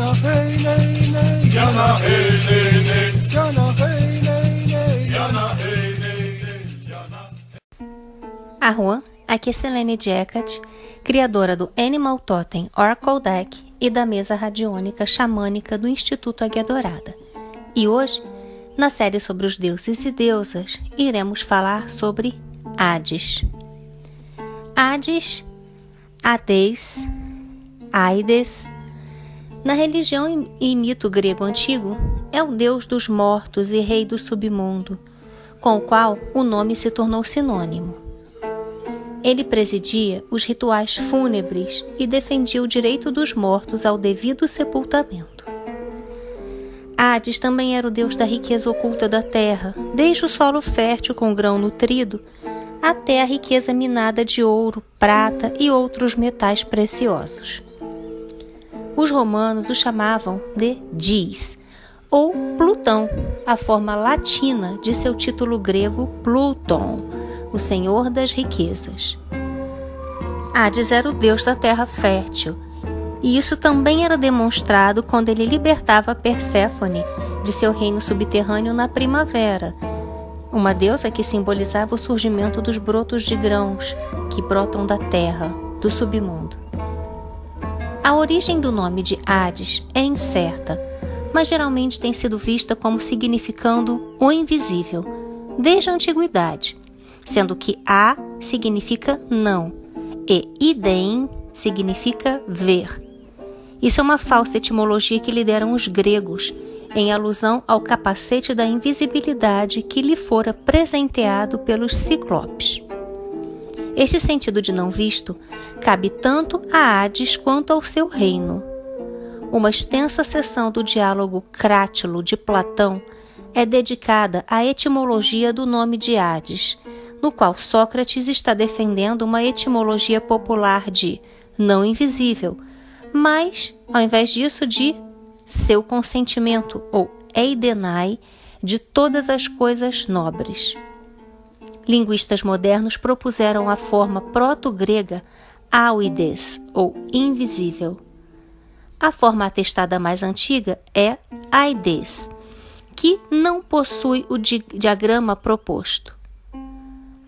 Jana hey nay nay. Jana hey nay nay. Jana hey nay nay. Jana hey nay nay. Jana. A Juan, aqui é Selene Jackat, criadora do Animal Totem Oracle Deck e da mesa radiônica xamânica do Instituto Águia Dourada. E hoje, na série sobre os deuses e deusas, iremos falar sobre Hades. Hades, Hades, Aides, na religião e mito grego antigo, é o deus dos mortos e rei do submundo, com o qual o nome se tornou sinônimo. Ele presidia os rituais fúnebres e defendia o direito dos mortos ao devido sepultamento. Hades também era o deus da riqueza oculta da terra, desde o solo fértil com grão nutrido até a riqueza minada de ouro, prata e outros metais preciosos. Os romanos o chamavam de Dis, ou Plutão, a forma latina de seu título grego Pluton, o senhor das riquezas. Hades era o deus da terra fértil, e isso também era demonstrado quando ele libertava Perséfone de seu reino subterrâneo na primavera, uma deusa que simbolizava o surgimento dos brotos de grãos que brotam da terra, do submundo. A origem do nome de Hades é incerta, mas geralmente tem sido vista como significando o invisível, desde a antiguidade, sendo que A significa não e Idem significa ver. Isso é uma falsa etimologia que lhe deram os gregos, em alusão ao capacete da invisibilidade que lhe fora presenteado pelos ciclopes. Este sentido de não visto cabe tanto a Hades quanto ao seu reino. Uma extensa seção do diálogo Crátilo de Platão é dedicada à etimologia do nome de Hades, no qual Sócrates está defendendo uma etimologia popular de não invisível, mas, ao invés disso, de seu consentimento ou eidenai de todas as coisas nobres. Linguistas modernos propuseram a forma proto-grega auides, ou invisível. A forma atestada mais antiga é aides, que não possui o di diagrama proposto.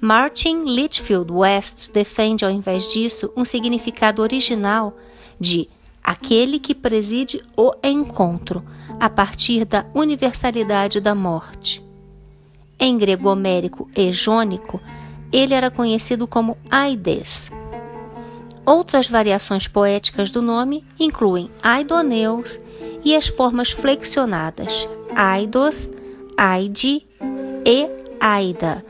Martin Litchfield West defende, ao invés disso, um significado original de aquele que preside o encontro, a partir da universalidade da morte. Em grego homérico e jônico, ele era conhecido como Aides. Outras variações poéticas do nome incluem Aidoneus e as formas flexionadas Aidos, Aide e Aida,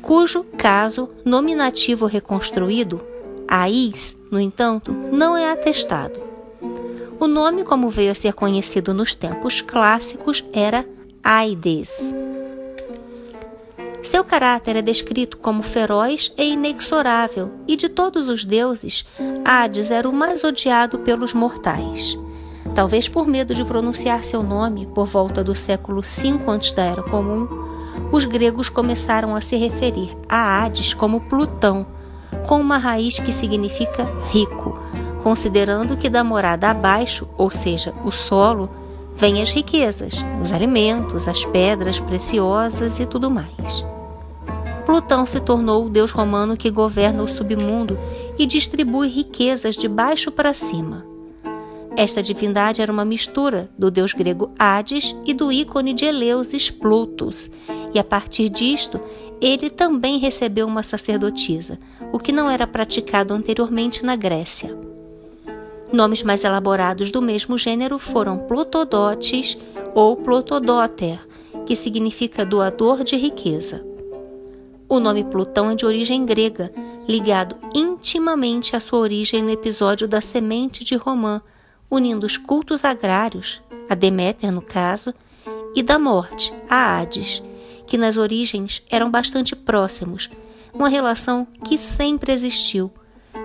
cujo caso nominativo reconstruído, Ais, no entanto, não é atestado. O nome, como veio a ser conhecido nos tempos clássicos, era Aides. Seu caráter é descrito como feroz e inexorável, e de todos os deuses, Hades era o mais odiado pelos mortais. Talvez por medo de pronunciar seu nome, por volta do século V antes da Era Comum, os gregos começaram a se referir a Hades como Plutão, com uma raiz que significa rico, considerando que da morada abaixo, ou seja, o solo, vêm as riquezas, os alimentos, as pedras preciosas e tudo mais. Plutão se tornou o deus romano que governa o submundo e distribui riquezas de baixo para cima. Esta divindade era uma mistura do deus grego Hades e do ícone de Eleusis Plutus, e a partir disto, ele também recebeu uma sacerdotisa, o que não era praticado anteriormente na Grécia. Nomes mais elaborados do mesmo gênero foram Plutodotes ou Plutodóter, que significa doador de riqueza. O nome Plutão é de origem grega, ligado intimamente à sua origem no episódio da semente de Romã, unindo os cultos agrários, a Deméter no caso, e da morte, a Hades, que nas origens eram bastante próximos, uma relação que sempre existiu,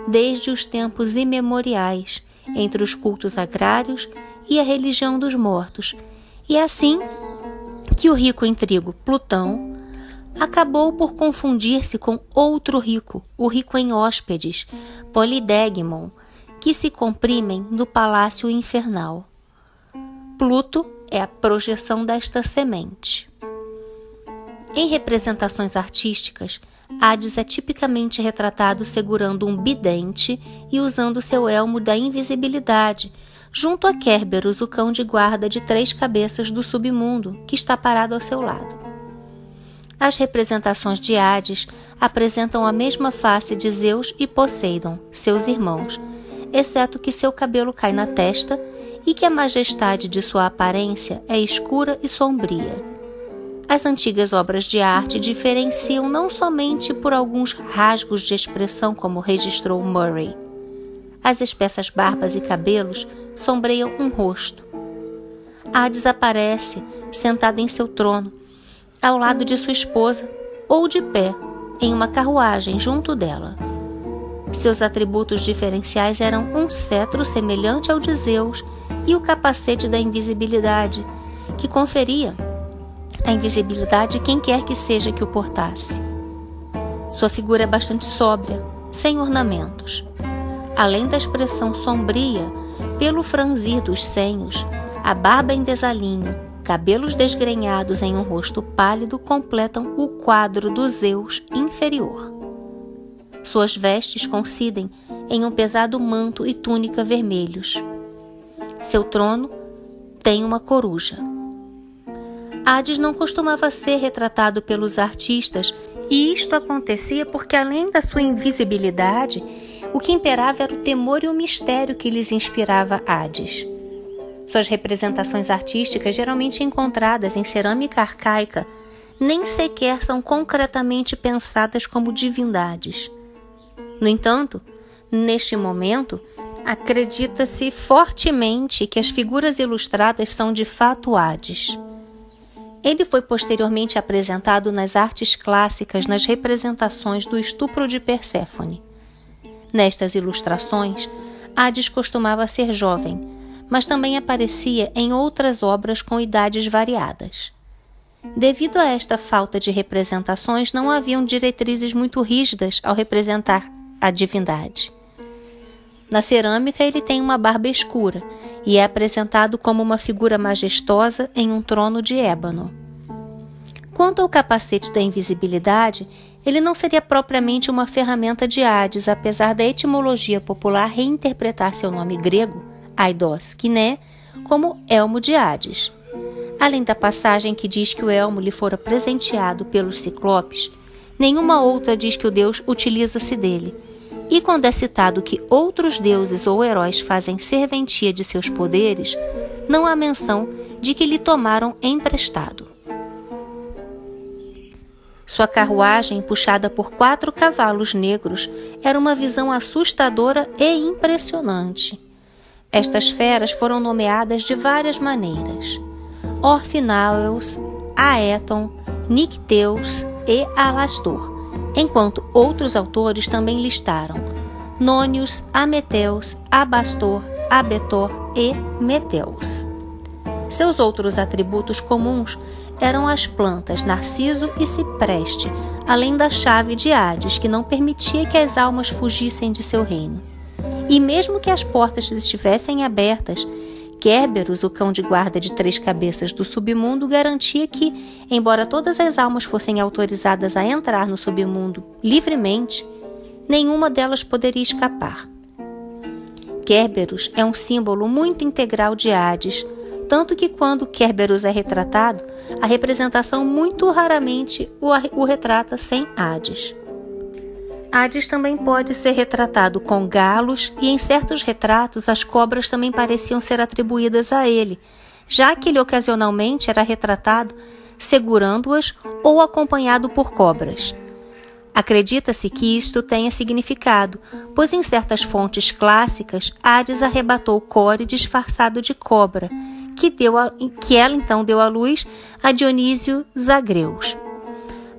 desde os tempos imemoriais, entre os cultos agrários e a religião dos mortos, e é assim que o rico em trigo Plutão acabou por confundir-se com outro rico, o rico em hóspedes, Polidegmon, que se comprimem no palácio infernal. Pluto é a projeção desta semente. Em representações artísticas, Hades é tipicamente retratado segurando um bidente e usando seu elmo da invisibilidade, junto a Kerberos, o cão de guarda de três cabeças do submundo, que está parado ao seu lado. As representações de Hades apresentam a mesma face de Zeus e Poseidon, seus irmãos, exceto que seu cabelo cai na testa e que a majestade de sua aparência é escura e sombria. As antigas obras de arte diferenciam não somente por alguns rasgos de expressão, como registrou Murray. As espessas barbas e cabelos sombreiam um rosto. Hades aparece sentada em seu trono, ao lado de sua esposa, ou de pé, em uma carruagem junto dela. Seus atributos diferenciais eram um cetro semelhante ao de Zeus e o capacete da invisibilidade, que conferia a invisibilidade de quem quer que seja que o portasse. Sua figura é bastante sóbria, sem ornamentos. Além da expressão sombria, pelo franzir dos senhos, a barba em desalinho, cabelos desgrenhados em um rosto pálido completam o quadro do Zeus inferior. Suas vestes coincidem em um pesado manto e túnica vermelhos. Seu trono tem uma coruja. Hades não costumava ser retratado pelos artistas, e isto acontecia porque, além da sua invisibilidade, o que imperava era o temor e o mistério que lhes inspirava Hades. Suas representações artísticas, geralmente encontradas em cerâmica arcaica, nem sequer são concretamente pensadas como divindades. No entanto, neste momento, acredita-se fortemente que as figuras ilustradas são de fato Hades. Ele foi posteriormente apresentado nas artes clássicas nas representações do estupro de Perséfone. Nestas ilustrações, Hades costumava ser jovem, mas também aparecia em outras obras com idades variadas. Devido a esta falta de representações, não haviam diretrizes muito rígidas ao representar a divindade. Na cerâmica, ele tem uma barba escura e é apresentado como uma figura majestosa em um trono de ébano. Quanto ao capacete da invisibilidade, ele não seria propriamente uma ferramenta de Hades, apesar da etimologia popular reinterpretar seu nome grego, Aidos Kiné, como elmo de Hades. Além da passagem que diz que o elmo lhe fora presenteado pelos ciclopes, nenhuma outra diz que o deus utiliza-se dele e quando é citado que outros deuses ou heróis fazem serventia de seus poderes, não há menção de que lhe tomaram emprestado. Sua carruagem, puxada por quatro cavalos negros, era uma visão assustadora e impressionante. Estas feras foram nomeadas de várias maneiras: Orfinaeus, Aeton, Nicteus e Alastor enquanto outros autores também listaram Nônios, Ameteus, Abastor, Abetor e Meteus. Seus outros atributos comuns eram as plantas Narciso e Cipreste, além da chave de Hades, que não permitia que as almas fugissem de seu reino. E mesmo que as portas estivessem abertas, Kerberos, o cão de guarda de três cabeças do submundo, garantia que, embora todas as almas fossem autorizadas a entrar no submundo livremente, nenhuma delas poderia escapar. Kerberos é um símbolo muito integral de Hades, tanto que quando Kerberos é retratado, a representação muito raramente o, retrata sem Hades. Hades também pode ser retratado com galos, e em certos retratos as cobras também pareciam ser atribuídas a ele, já que ele ocasionalmente era retratado segurando-as ou acompanhado por cobras. Acredita-se que isto tenha significado, pois em certas fontes clássicas Hades arrebatou Core disfarçado de cobra, que, deu a, que ela então deu à luz a Dionísio Zagreus.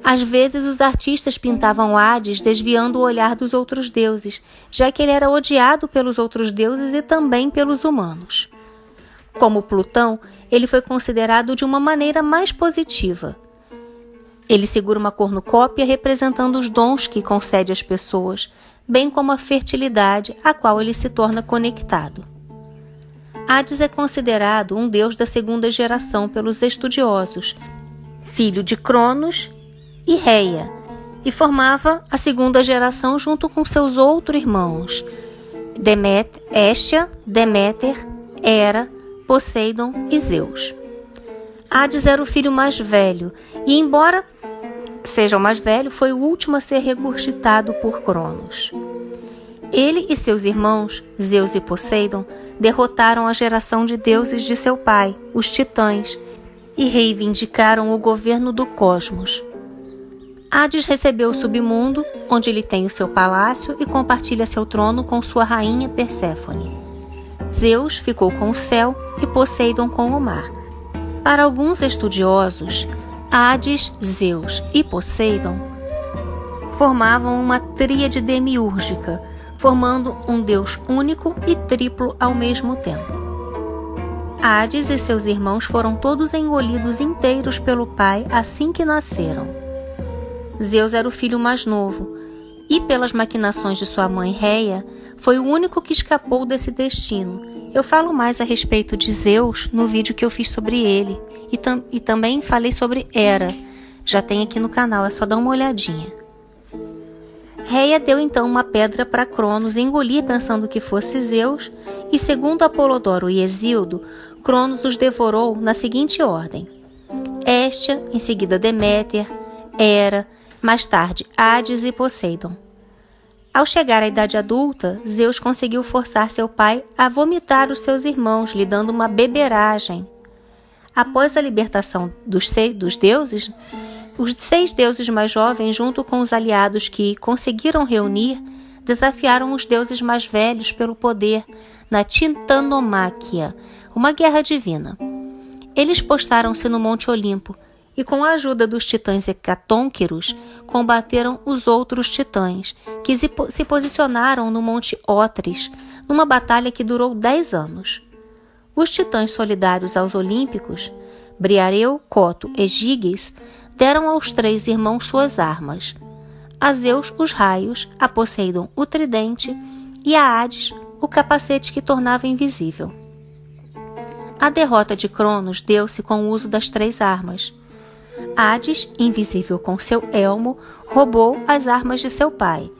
Às vezes, os artistas pintavam Hades desviando o olhar dos outros deuses, já que ele era orodeado pelos outros deuses e também pelos humanos. Como Plutão, ele foi considerado de uma maneira mais positiva. Ele segura uma cornucópia representando os dons que concede às pessoas, bem como a fertilidade a qual ele se torna conectado. Hades é considerado um deus da segunda geração pelos estudiosos, filho de Cronos e Reia, e formava a segunda geração junto com seus outros irmãos, Demet, Hestia, Deméter, Hera, Poseidon e Zeus. Hades era o filho mais velho e, embora seja o mais velho, foi o último a ser regurgitado por Cronos. Ele e seus irmãos, Zeus e Poseidon, derrotaram a geração de deuses de seu pai, os titãs, e reivindicaram o governo do cosmos. Hades recebeu o submundo, onde ele tem o seu palácio e compartilha seu trono com sua rainha Perséfone. Zeus ficou com o céu e Poseidon com o mar. Para alguns estudiosos, Hades, Zeus e Poseidon formavam uma tríade demiúrgica, formando um deus único e triplo ao mesmo tempo. Hades e seus irmãos foram todos engolidos inteiros pelo pai assim que nasceram. Zeus era o filho mais novo e, pelas maquinações de sua mãe Reia, foi o único que escapou desse destino. Eu falo mais a respeito de Zeus no vídeo que eu fiz sobre ele e, tam e também falei sobre Hera. Já tem aqui no canal, é só dar uma olhadinha. Reia deu então uma pedra para Cronos engolir pensando que fosse Zeus, e segundo Apolodoro e Exildo, Cronos os devorou na seguinte ordem: Hestia, em seguida Deméter, Hera, mais tarde Hades e Poseidon. Ao chegar à idade adulta, Zeus conseguiu forçar seu pai a vomitar os seus irmãos, lhe dando uma beberagem. Após a libertação dos, seis, dos deuses, os seis deuses mais jovens, junto com os aliados que conseguiram reunir, desafiaram os deuses mais velhos pelo poder na Titanomáquia, uma guerra divina. Eles postaram-se no Monte Olimpo e, com a ajuda dos titãs hecatônqueros, combateram os outros titãs, que se posicionaram no Monte Otris, numa batalha que durou dez anos. Os titãs solidários aos olímpicos, Briareu, Coto e Giges, deram aos três irmãos suas armas: a Zeus os raios, a Poseidon o tridente e a Hades o capacete que tornava invisível. A derrota de Cronos deu-se com o uso das três armas. Hades, invisível com seu elmo, roubou as armas de seu pai.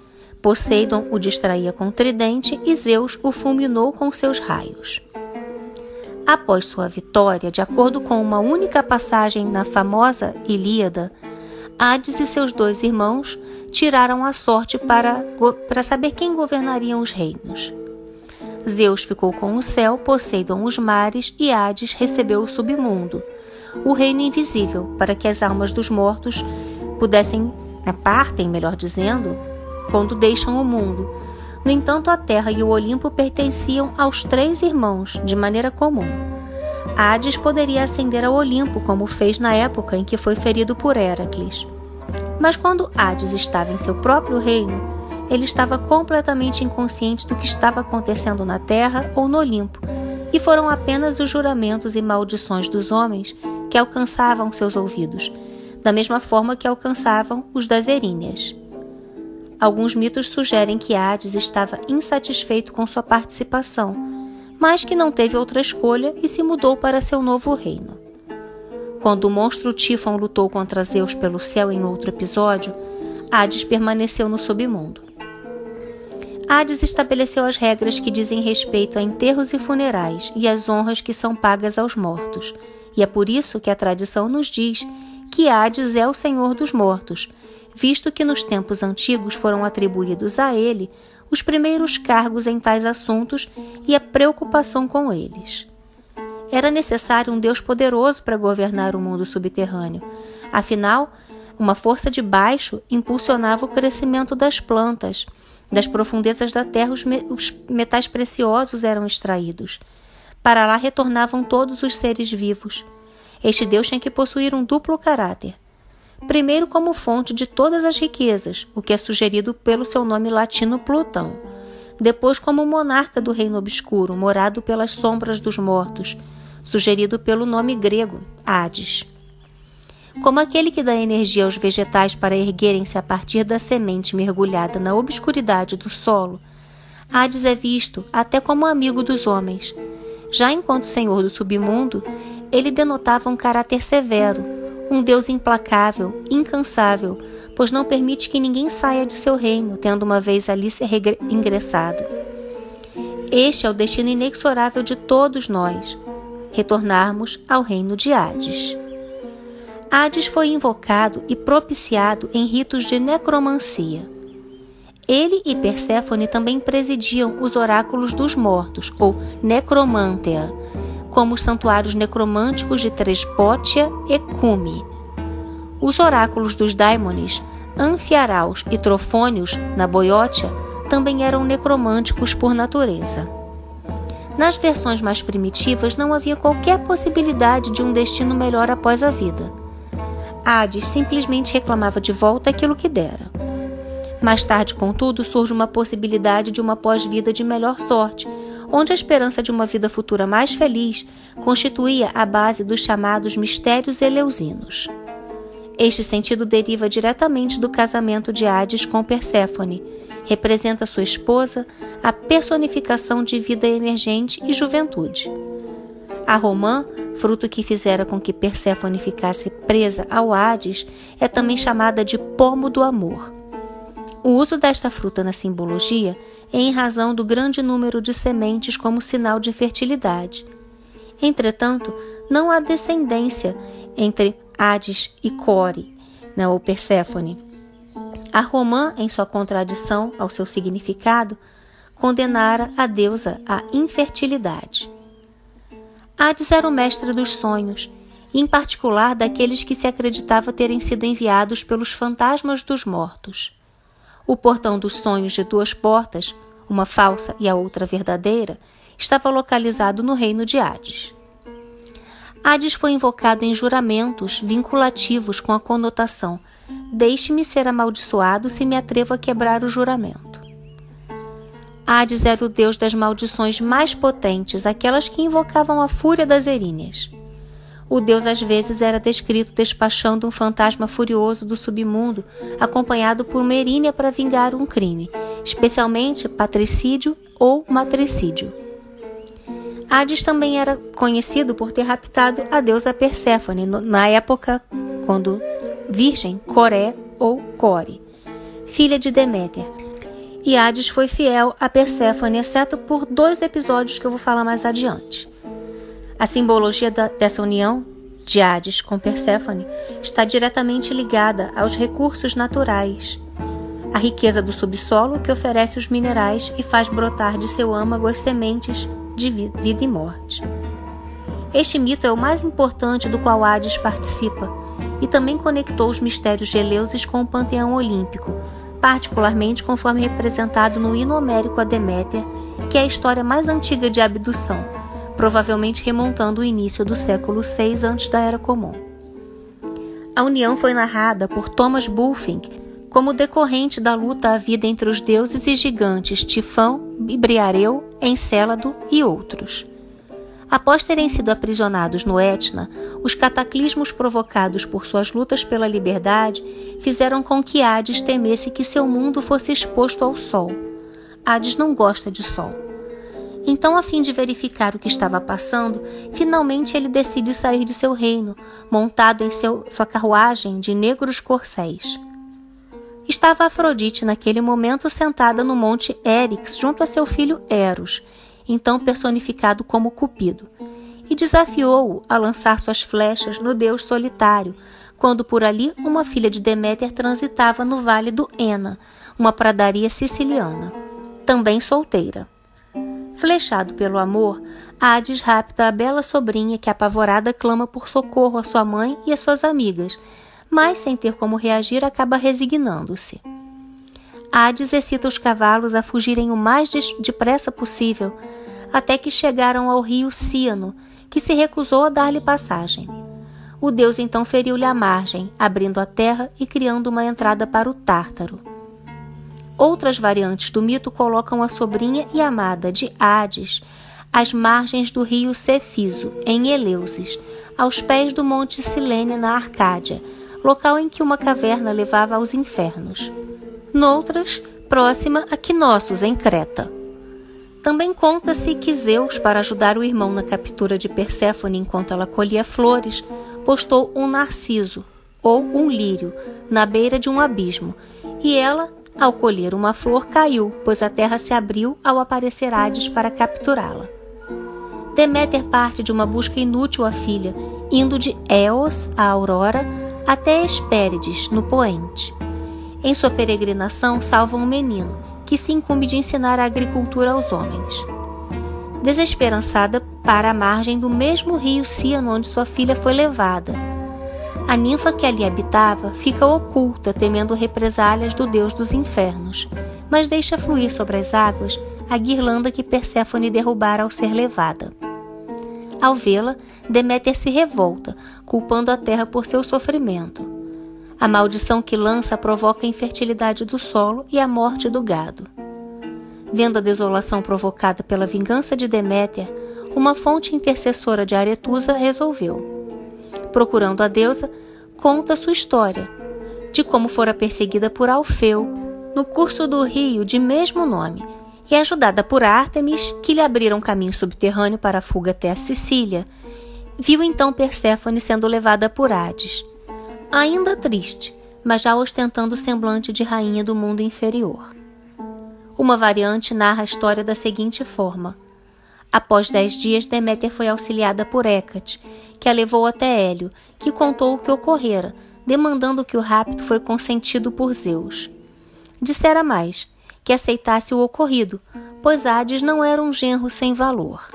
Poseidon o distraía com o tridente e Zeus o fulminou com seus raios. Após sua vitória, de acordo com uma única passagem na famosa Ilíada, Hades e seus dois irmãos tiraram a sorte para, para saber quem governariam os reinos. Zeus ficou com o céu, Poseidon os mares e Hades recebeu o submundo, o reino invisível, para que as almas dos mortos pudessem, né, partem, melhor dizendo, quando deixam o mundo, no entanto, a terra e o Olimpo pertenciam aos três irmãos, de maneira comum. Hades poderia ascender ao Olimpo, como fez na época em que foi ferido por Heracles. Mas quando Hades estava em seu próprio reino, ele estava completamente inconsciente do que estava acontecendo na terra ou no Olimpo, e foram apenas os juramentos e maldições dos homens que alcançavam seus ouvidos, da mesma forma que alcançavam os das Eríneas. Alguns mitos sugerem que Hades estava insatisfeito com sua participação, mas que não teve outra escolha e se mudou para seu novo reino. Quando o monstro Tifon lutou contra Zeus pelo céu em outro episódio, Hades permaneceu no submundo. Hades estabeleceu as regras que dizem respeito a enterros e funerais e as honras que são pagas aos mortos, e é por isso que a tradição nos diz que Hades é o senhor dos mortos, visto que nos tempos antigos foram atribuídos a ele os primeiros cargos em tais assuntos e a preocupação com eles. Era necessário um Deus poderoso para governar o mundo subterrâneo. Afinal, uma força de baixo impulsionava o crescimento das plantas. Das profundezas da terra, os, me os metais preciosos eram extraídos. Para lá retornavam todos os seres vivos. Este Deus tinha que possuir um duplo caráter primeiro como fonte de todas as riquezas, o que é sugerido pelo seu nome latino Plutão, depois como monarca do reino obscuro, morado pelas sombras dos mortos, sugerido pelo nome grego Hades. Como aquele que dá energia aos vegetais para erguerem-se a partir da semente mergulhada na obscuridade do solo, Hades é visto até como amigo dos homens. Já enquanto senhor do submundo, ele denotava um caráter severo, um Deus implacável, incansável, pois não permite que ninguém saia de seu reino, tendo uma vez ali ser ingressado. Este é o destino inexorável de todos nós, retornarmos ao reino de Hades. Hades foi invocado e propiciado em ritos de necromancia. Ele e Perséfone também presidiam os oráculos dos mortos, ou necromântea, como os santuários necromânticos de Trespótia e Cume. Os oráculos dos daimones, Anfiaraus e Trofônios, na Boiótia, também eram necromânticos por natureza. Nas versões mais primitivas não havia qualquer possibilidade de um destino melhor após a vida. Hades simplesmente reclamava de volta aquilo que dera. Mais tarde, contudo, surge uma possibilidade de uma pós-vida de melhor sorte, onde a esperança de uma vida futura mais feliz constituía a base dos chamados mistérios eleusinos. Este sentido deriva diretamente do casamento de Hades com Perséfone, representa sua esposa, a personificação de vida emergente e juventude. A romã, fruto que fizera com que Perséfone ficasse presa ao Hades, é também chamada de pomo do amor. O uso desta fruta na simbologia é em razão do grande número de sementes como sinal de fertilidade. Entretanto, não há descendência entre Hades e Core, né, ou Perséfone. A romã, em sua contradição ao seu significado, condenara a deusa à infertilidade. Hades era o mestre dos sonhos, e em particular daqueles que se acreditava terem sido enviados pelos fantasmas dos mortos. O portão dos sonhos de duas portas, uma falsa e a outra verdadeira, estava localizado no reino de Hades. Hades foi invocado em juramentos vinculativos com a conotação: Deixe-me ser amaldiçoado se me atrevo a quebrar o juramento. Hades era o deus das maldições mais potentes, aquelas que invocavam a fúria das eríneas. O deus às vezes era descrito despachando um fantasma furioso do submundo, acompanhado por uma erínia para vingar um crime, especialmente patricídio ou matricídio. Hades também era conhecido por ter raptado a deusa Perséfone na época quando virgem Coré ou Core, filha de Deméter. E Hades foi fiel a Perséfone, exceto por dois episódios que eu vou falar mais adiante. A simbologia da, dessa união de Hades com Perséfone está diretamente ligada aos recursos naturais. A riqueza do subsolo que oferece os minerais e faz brotar de seu âmago as sementes de vida e morte. Este mito é o mais importante do qual Hades participa e também conectou os mistérios de Eleusis com o panteão olímpico, particularmente conforme representado no hino homérico a Deméter, que é a história mais antiga de abdução provavelmente remontando o início do século VI antes da Era Comum. A união foi narrada por Thomas Bulfing como decorrente da luta à vida entre os deuses e gigantes Tifão, Briareu, Encélado e outros. Após terem sido aprisionados no Etna, os cataclismos provocados por suas lutas pela liberdade fizeram com que Hades temesse que seu mundo fosse exposto ao sol. Hades não gosta de sol. Então, a fim de verificar o que estava passando, finalmente ele decide sair de seu reino, montado em seu, sua carruagem de negros corcéis. Estava Afrodite naquele momento sentada no monte Érix junto a seu filho Eros, então personificado como Cupido, e desafiou-o a lançar suas flechas no deus solitário, quando por ali uma filha de Deméter transitava no vale do Ena, uma pradaria siciliana, também solteira. Flechado pelo amor, Hades rapta a bela sobrinha que, apavorada, clama por socorro a sua mãe e às suas amigas, mas, sem ter como reagir, acaba resignando-se. Hades excita os cavalos a fugirem o mais depressa possível, até que chegaram ao rio Ciano, que se recusou a dar-lhe passagem. O deus então feriu-lhe a margem, abrindo a terra e criando uma entrada para o Tártaro. Outras variantes do mito colocam a sobrinha e amada de Hades às margens do rio Cefiso, em Eleusis, aos pés do monte Silene na Arcádia, local em que uma caverna levava aos infernos. Noutras, próxima a Quinóssos, em Creta. Também conta-se que Zeus, para ajudar o irmão na captura de Perséfone enquanto ela colhia flores, postou um narciso, ou um lírio, na beira de um abismo, e ela, ao colher uma flor, caiu, pois a terra se abriu ao aparecer Hades para capturá-la. Deméter parte de uma busca inútil à filha, indo de Eos, a aurora, até Hespérides, no poente. Em sua peregrinação, salva um menino, que se incumbe de ensinar a agricultura aos homens. Desesperançada, para a margem do mesmo rio Ciano onde sua filha foi levada. A ninfa que ali habitava fica oculta, temendo represálias do deus dos infernos, mas deixa fluir sobre as águas a guirlanda que Perséfone derrubara ao ser levada. Ao vê-la, Deméter se revolta, culpando a terra por seu sofrimento. A maldição que lança provoca a infertilidade do solo e a morte do gado. Vendo a desolação provocada pela vingança de Deméter, uma fonte intercessora de Aretusa resolveu. Procurando a deusa, conta sua história, de como fora perseguida por Alfeu, no curso do rio de mesmo nome, e ajudada por Ártemis, que lhe abriram caminho subterrâneo para a fuga até a Sicília, viu então Perséfone sendo levada por Hades. Ainda triste, mas já ostentando o semblante de rainha do mundo inferior. Uma variante narra a história da seguinte forma: Após dez dias, Deméter foi auxiliada por Hécate, que a levou até Hélio, que contou o que ocorrera, demandando que o rapto foi consentido por Zeus. Dissera mais, que aceitasse o ocorrido, pois Hades não era um genro sem valor.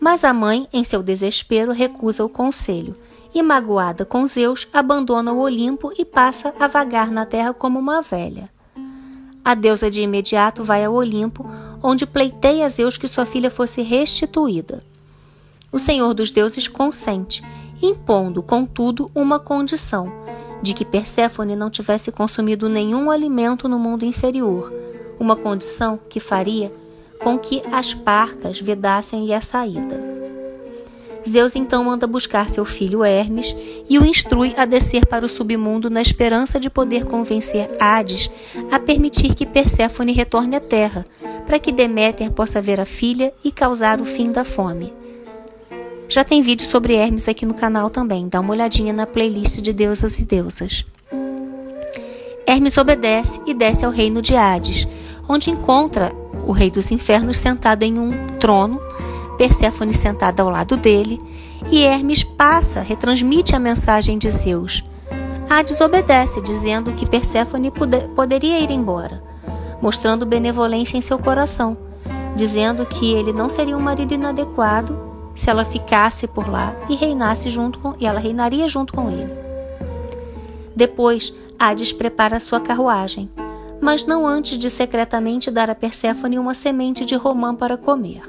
Mas a mãe, em seu desespero, recusa o conselho e, magoada com Zeus, abandona o Olimpo e passa a vagar na terra como uma velha. A deusa de imediato vai ao Olimpo, onde pleiteia a Zeus que sua filha fosse restituída. O Senhor dos Deuses consente, impondo, contudo, uma condição: de que Perséfone não tivesse consumido nenhum alimento no mundo inferior, uma condição que faria com que as parcas vedassem-lhe a saída. Zeus então manda buscar seu filho Hermes e o instrui a descer para o submundo na esperança de poder convencer Hades a permitir que Perséfone retorne à terra, para que Deméter possa ver a filha e causar o fim da fome. Já tem vídeo sobre Hermes aqui no canal também, dá uma olhadinha na playlist de deusas e deusas. Hermes obedece e desce ao reino de Hades, onde encontra o rei dos infernos sentado em um trono Perséfone sentada ao lado dele, e Hermes passa, retransmite a mensagem de Zeus. Hades obedece, dizendo que Perséfone poderia ir embora, mostrando benevolência em seu coração, dizendo que ele não seria um marido inadequado se ela ficasse por lá e reinasse junto com, e ela reinaria junto com ele. Depois, Hades prepara sua carruagem, mas não antes de secretamente dar a Perséfone uma semente de romã para comer.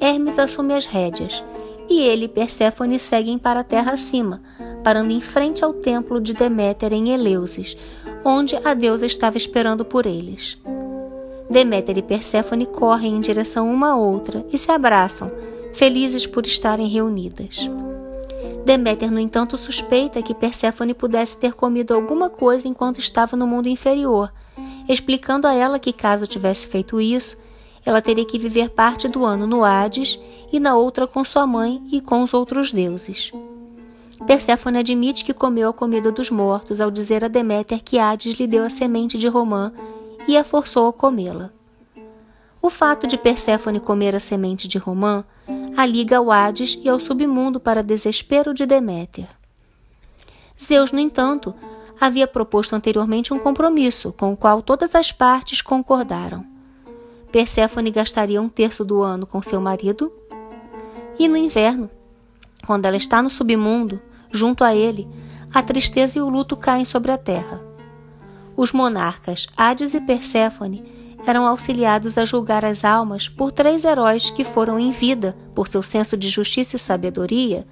Hermes assume as rédeas, e ele e Perséfone seguem para a terra acima, parando em frente ao templo de Deméter em Eleusis, onde a deusa estava esperando por eles. Deméter e Perséfone correm em direção uma a outra e se abraçam, felizes por estarem reunidas. Deméter, no entanto, suspeita que Perséfone pudesse ter comido alguma coisa enquanto estava no mundo inferior, explicando a ela que, caso tivesse feito isso, ela teria que viver parte do ano no Hades e na outra com sua mãe e com os outros deuses. Perséfone admite que comeu a comida dos mortos ao dizer a Deméter que Hades lhe deu a semente de romã e a forçou a comê-la. O fato de Perséfone comer a semente de romã a liga ao Hades e ao submundo para desespero de Deméter. Zeus, no entanto, havia proposto anteriormente um compromisso com o qual todas as partes concordaram. Perséfone gastaria um terço do ano com seu marido, e no inverno, quando ela está no submundo, junto a ele, a tristeza e o luto caem sobre a terra. Os monarcas Hades e Perséfone eram auxiliados a julgar as almas por três heróis que foram em vida, por seu senso de justiça e sabedoria,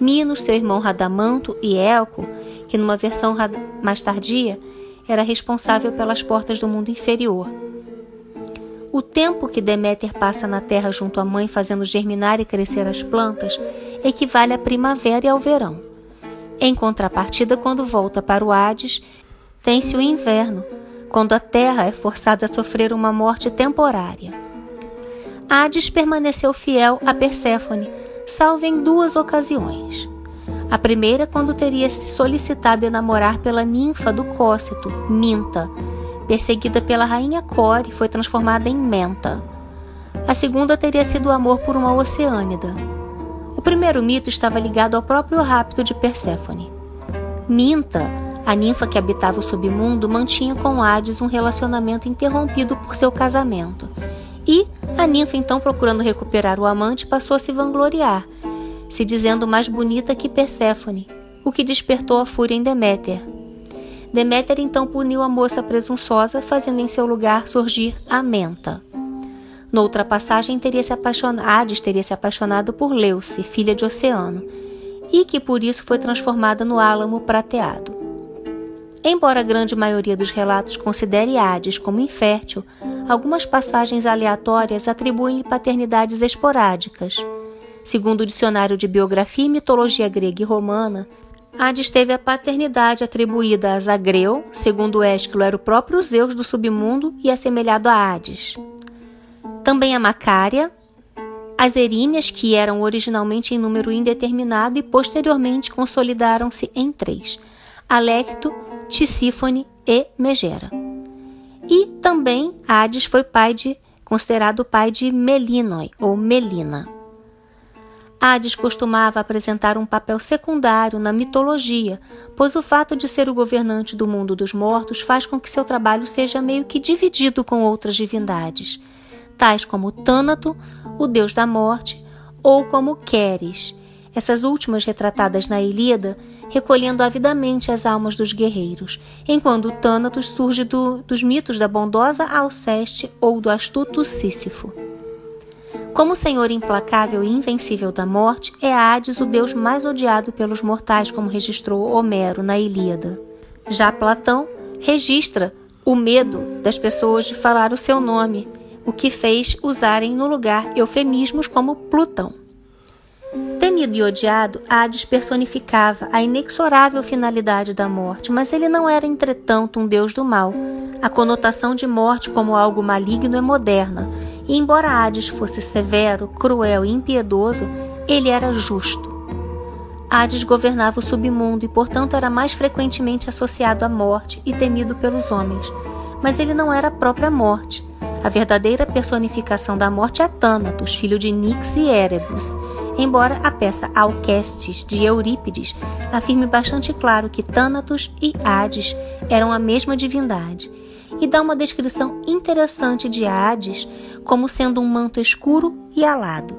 Minos, seu irmão Radamanto e Elco, que numa versão mais tardia era responsável pelas portas do mundo inferior. O tempo que Deméter passa na terra junto à mãe fazendo germinar e crescer as plantas equivale à primavera e ao verão. Em contrapartida, quando volta para o Hades, tem-se o inverno, quando a terra é forçada a sofrer uma morte temporária. Hades permaneceu fiel a Perséfone, salvo em duas ocasiões. A primeira, quando teria se solicitado enamorar pela ninfa do Cócito, Minta, perseguida pela rainha Core, foi transformada em Menta. A segunda teria sido o amor por uma oceânida. O primeiro mito estava ligado ao próprio rapto de Perséfone. Minta, a ninfa que habitava o submundo, mantinha com Hades um relacionamento interrompido por seu casamento. E a ninfa, então procurando recuperar o amante, passou a se vangloriar, se dizendo mais bonita que Perséfone, o que despertou a fúria em Deméter. Deméter então puniu a moça presunçosa, fazendo em seu lugar surgir a Menta. Noutra passagem, teria se apaixonado, Hades teria se apaixonado por Leuce, filha de Oceano, e que por isso foi transformada no álamo prateado. Embora a grande maioria dos relatos considere Hades como infértil, algumas passagens aleatórias atribuem-lhe paternidades esporádicas. Segundo o dicionário de biografia e mitologia grega e romana, Hades teve a paternidade atribuída a Zagreu, segundo Ésquilo era o próprio Zeus do submundo e assemelhado a Hades. Também a Macária, as Eríneas, que eram originalmente em número indeterminado e posteriormente consolidaram-se em três: Alecto, Tisífone e Megera. E também Hades foi pai de, considerado pai de Melinoi ou Melina. Hades costumava apresentar um papel secundário na mitologia, pois o fato de ser o governante do mundo dos mortos faz com que seu trabalho seja meio que dividido com outras divindades, tais como Tânato, o deus da morte, ou como Queres, essas últimas retratadas na Ilíada, recolhendo avidamente as almas dos guerreiros, enquanto Tânatos surge do, dos mitos da bondosa Alceste ou do astuto Sísifo. Como senhor implacável e invencível da morte, é Hades o deus mais odiado pelos mortais, como registrou Homero na Ilíada. Já Platão registra o medo das pessoas de falar o seu nome, o que fez usarem no lugar eufemismos como Plutão. Temido e odiado, Hades personificava a inexorável finalidade da morte, mas ele não era, entretanto, um deus do mal. A conotação de morte como algo maligno é moderna e embora Hades fosse severo, cruel e impiedoso, ele era justo. Hades governava o submundo e, portanto, era mais frequentemente associado à morte e temido pelos homens. Mas ele não era a própria morte. A verdadeira personificação da morte é Thanatos, filho de Nix e Erebus, embora a peça Alcestes, de Eurípides, afirme bastante claro que Thanatos e Hades eram a mesma divindade e dá uma descrição interessante de Hades como sendo um manto escuro e alado.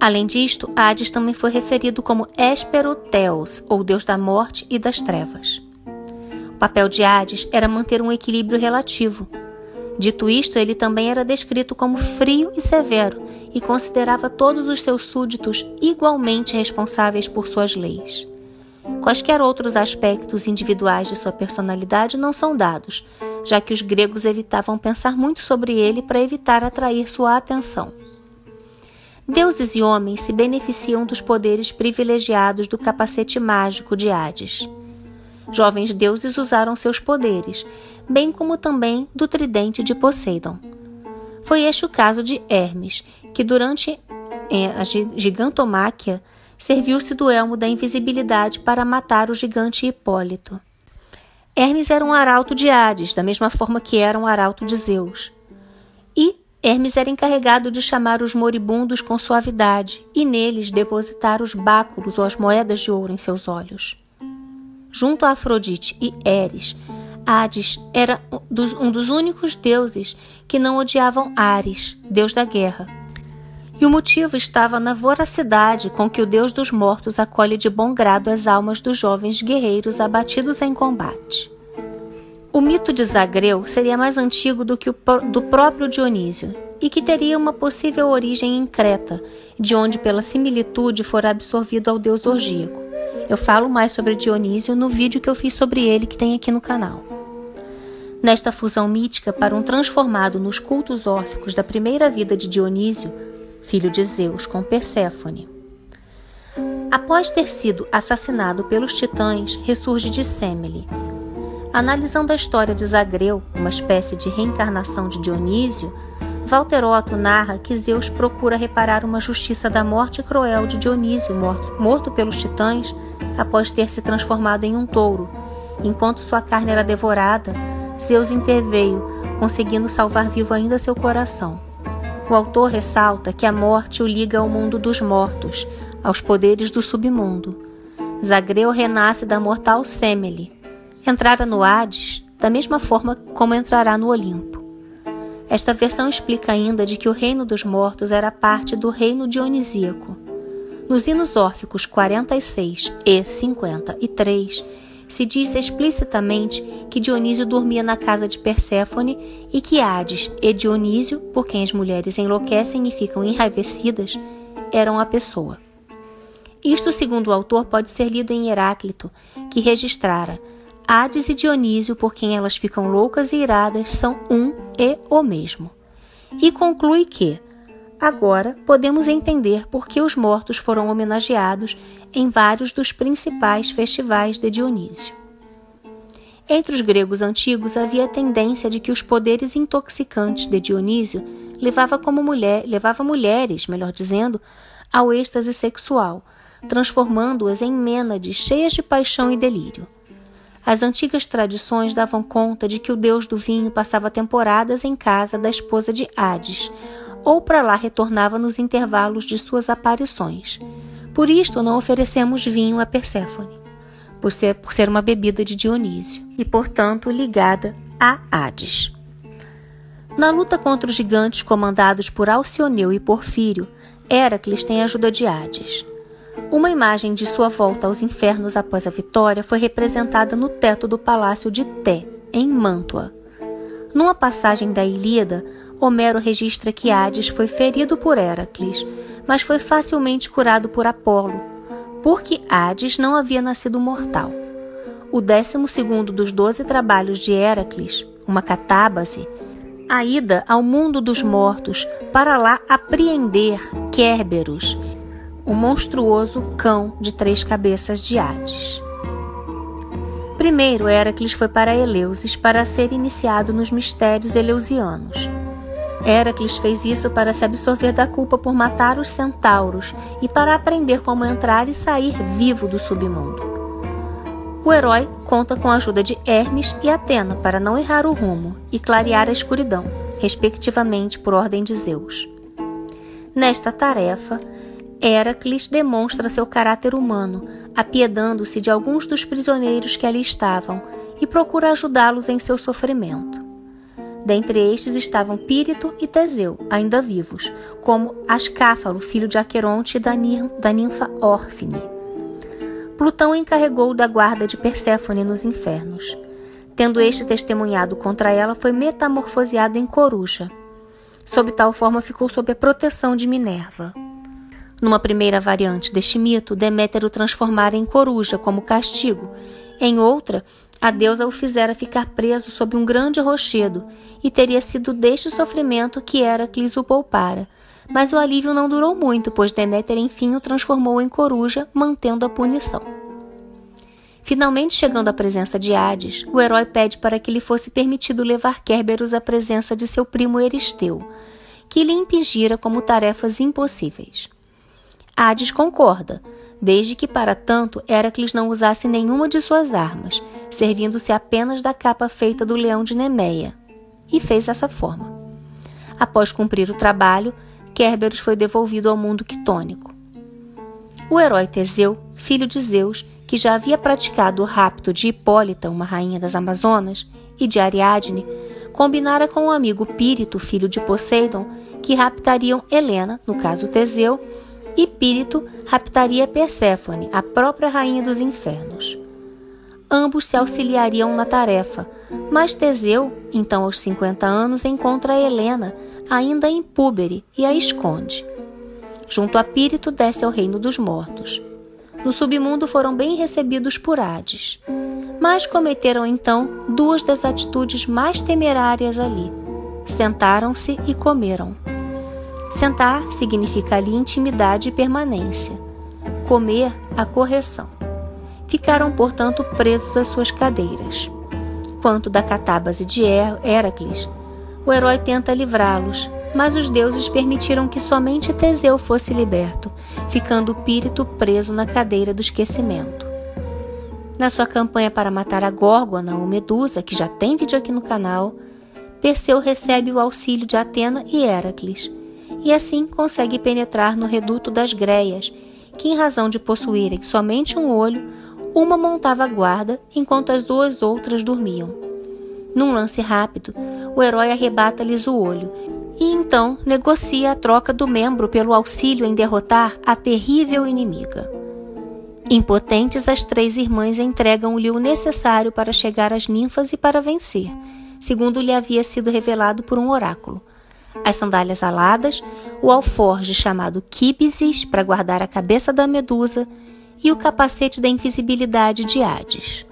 Além disto, Hades também foi referido como Esperoteos, ou deus da morte e das trevas. O papel de Hades era manter um equilíbrio relativo. Dito isto, ele também era descrito como frio e severo e considerava todos os seus súditos igualmente responsáveis por suas leis. Quaisquer outros aspectos individuais de sua personalidade não são dados, já que os gregos evitavam pensar muito sobre ele para evitar atrair sua atenção. Deuses e homens se beneficiam dos poderes privilegiados do capacete mágico de Hades. Jovens deuses usaram seus poderes, bem como também do tridente de Poseidon. Foi este o caso de Hermes, que durante é, a gigantomáquia serviu-se do elmo da invisibilidade para matar o gigante Hipólito. Hermes era um arauto de Hades, da mesma forma que era um arauto de Zeus. E Hermes era encarregado de chamar os moribundos com suavidade e neles depositar os báculos ou as moedas de ouro em seus olhos. Junto a Afrodite e Eris, Hades era um dos únicos deuses que não odiavam Ares, deus da guerra. E o motivo estava na voracidade com que o deus dos mortos acolhe de bom grado as almas dos jovens guerreiros abatidos em combate. O mito de Zagreu seria mais antigo do que o do próprio Dionísio e que teria uma possível origem em Creta, de onde, pela similitude, fora absorvido ao deus orgíaco. Eu falo mais sobre Dionísio no vídeo que eu fiz sobre ele que tem aqui no canal. Nesta fusão mítica para um transformado nos cultos órficos da primeira vida de Dionísio, filho de Zeus, com Perséfone. Após ter sido assassinado pelos titãs, ressurge de Semele. Analisando a história de Zagreu, uma espécie de reencarnação de Dionísio, Walter Otto narra que Zeus procura reparar uma justiça da morte cruel de Dionísio, morto, morto pelos titãs após ter se transformado em um touro. Enquanto sua carne era devorada, Zeus interveio, conseguindo salvar vivo ainda seu coração. O autor ressalta que a morte o liga ao mundo dos mortos, aos poderes do submundo. Zagreu renasce da mortal Semele. Entrara no Hades da mesma forma como entrará no Olimpo. Esta versão explica ainda de que o reino dos mortos era parte do reino dionisíaco. Nos hinos órficos 46 e 53, se diz explicitamente que Dionísio dormia na casa de Perséfone e que Hades e Dionísio, por quem as mulheres enlouquecem e ficam enraivecidas, eram a pessoa. Isto, segundo o autor, pode ser lido em Heráclito, que registrara Hades e Dionísio, por quem elas ficam loucas e iradas, são um e o mesmo. E conclui que, agora, podemos entender por que os mortos foram homenageados em vários dos principais festivais de Dionísio. Entre os gregos antigos havia a tendência de que os poderes intoxicantes de Dionísio levava como mulher, levava mulheres, melhor dizendo, ao êxtase sexual, transformando-as em mênades cheias de paixão e delírio. As antigas tradições davam conta de que o deus do vinho passava temporadas em casa da esposa de Hades, ou para lá retornava nos intervalos de suas aparições. Por isto não oferecemos vinho a Perséfone, por ser, por ser uma bebida de Dionísio e, portanto, ligada a Hades. Na luta contra os gigantes comandados por Alcioneu e Porfírio, Heracles tem a ajuda de Hades. Uma imagem de sua volta aos infernos após a vitória foi representada no teto do palácio de Té, em Mantua. Numa passagem da Ilíada, Homero registra que Hades foi ferido por Heracles, mas foi facilmente curado por Apolo, porque Hades não havia nascido mortal. O décimo segundo dos doze trabalhos de Heracles, uma catábase, a ida ao mundo dos mortos para lá apreender Kerberos o monstruoso cão de três cabeças de Hades. Primeiro, Heracles foi para Eleusis para ser iniciado nos mistérios eleusianos. Heracles fez isso para se absorver da culpa por matar os centauros e para aprender como entrar e sair vivo do submundo. O herói conta com a ajuda de Hermes e Atena para não errar o rumo e clarear a escuridão, respectivamente por ordem de Zeus. Nesta tarefa, Heracles demonstra seu caráter humano, apiedando-se de alguns dos prisioneiros que ali estavam e procura ajudá-los em seu sofrimento. Dentre estes estavam Pírito e Teseu, ainda vivos, como Ascáfalo, filho de Aqueronte e da, ninfa Órfine. Plutão encarregou da guarda de Perséfone nos infernos. Tendo este testemunhado contra ela, foi metamorfoseado em coruja. Sob tal forma, ficou sob a proteção de Minerva. Numa primeira variante deste mito, Deméter o transformara em coruja como castigo. Em outra, a deusa o fizera ficar preso sob um grande rochedo, e teria sido deste sofrimento que Heracles o poupara. Mas o alívio não durou muito, pois Deméter enfim o transformou em coruja, mantendo a punição. Finalmente chegando à presença de Hades, o herói pede para que lhe fosse permitido levar Kerberos à presença de seu primo Eristeu, que lhe impingira como tarefas impossíveis. Hades concorda, desde que para tanto Heracles não usasse nenhuma de suas armas, servindo-se apenas da capa feita do leão de Nemeia, e fez dessa forma. Após cumprir o trabalho, Kerberos foi devolvido ao mundo quitônico. O herói Teseu, filho de Zeus, que já havia praticado o rapto de Hipólita, uma rainha das Amazonas, e de Ariadne, combinara com o um amigo Pírito, filho de Poseidon, que raptariam Helena, no caso Teseu, e Pírito raptaria Perséfone, a própria rainha dos infernos. Ambos se auxiliariam na tarefa, mas Teseu, então aos 50 anos, encontra Helena, ainda em púbere, e a esconde. Junto a Pírito desce ao reino dos mortos. No submundo foram bem recebidos por Hades, mas cometeram então duas das atitudes mais temerárias ali. Sentaram-se e comeram. Sentar significa ali intimidade e permanência. Comer, a correção. Ficaram, portanto, presos às suas cadeiras. Quanto da catábase de Heracles, o herói tenta livrá-los, mas os deuses permitiram que somente Teseu fosse liberto, ficando o Pírito preso na cadeira do esquecimento. Na sua campanha para matar a Górgona ou Medusa, que já tem vídeo aqui no canal, Perseu recebe o auxílio de Atena e Heracles, e assim consegue penetrar no reduto das Greias, que, em razão de possuírem somente um olho, uma montava guarda enquanto as duas outras dormiam. Num lance rápido, o herói arrebata-lhes o olho e então negocia a troca do membro pelo auxílio em derrotar a terrível inimiga. Impotentes, as três irmãs entregam-lhe o necessário para chegar às ninfas e para vencer, segundo lhe havia sido revelado por um oráculo. As sandálias aladas, o alforge chamado Quíbises para guardar a cabeça da medusa e o capacete da invisibilidade de Hades.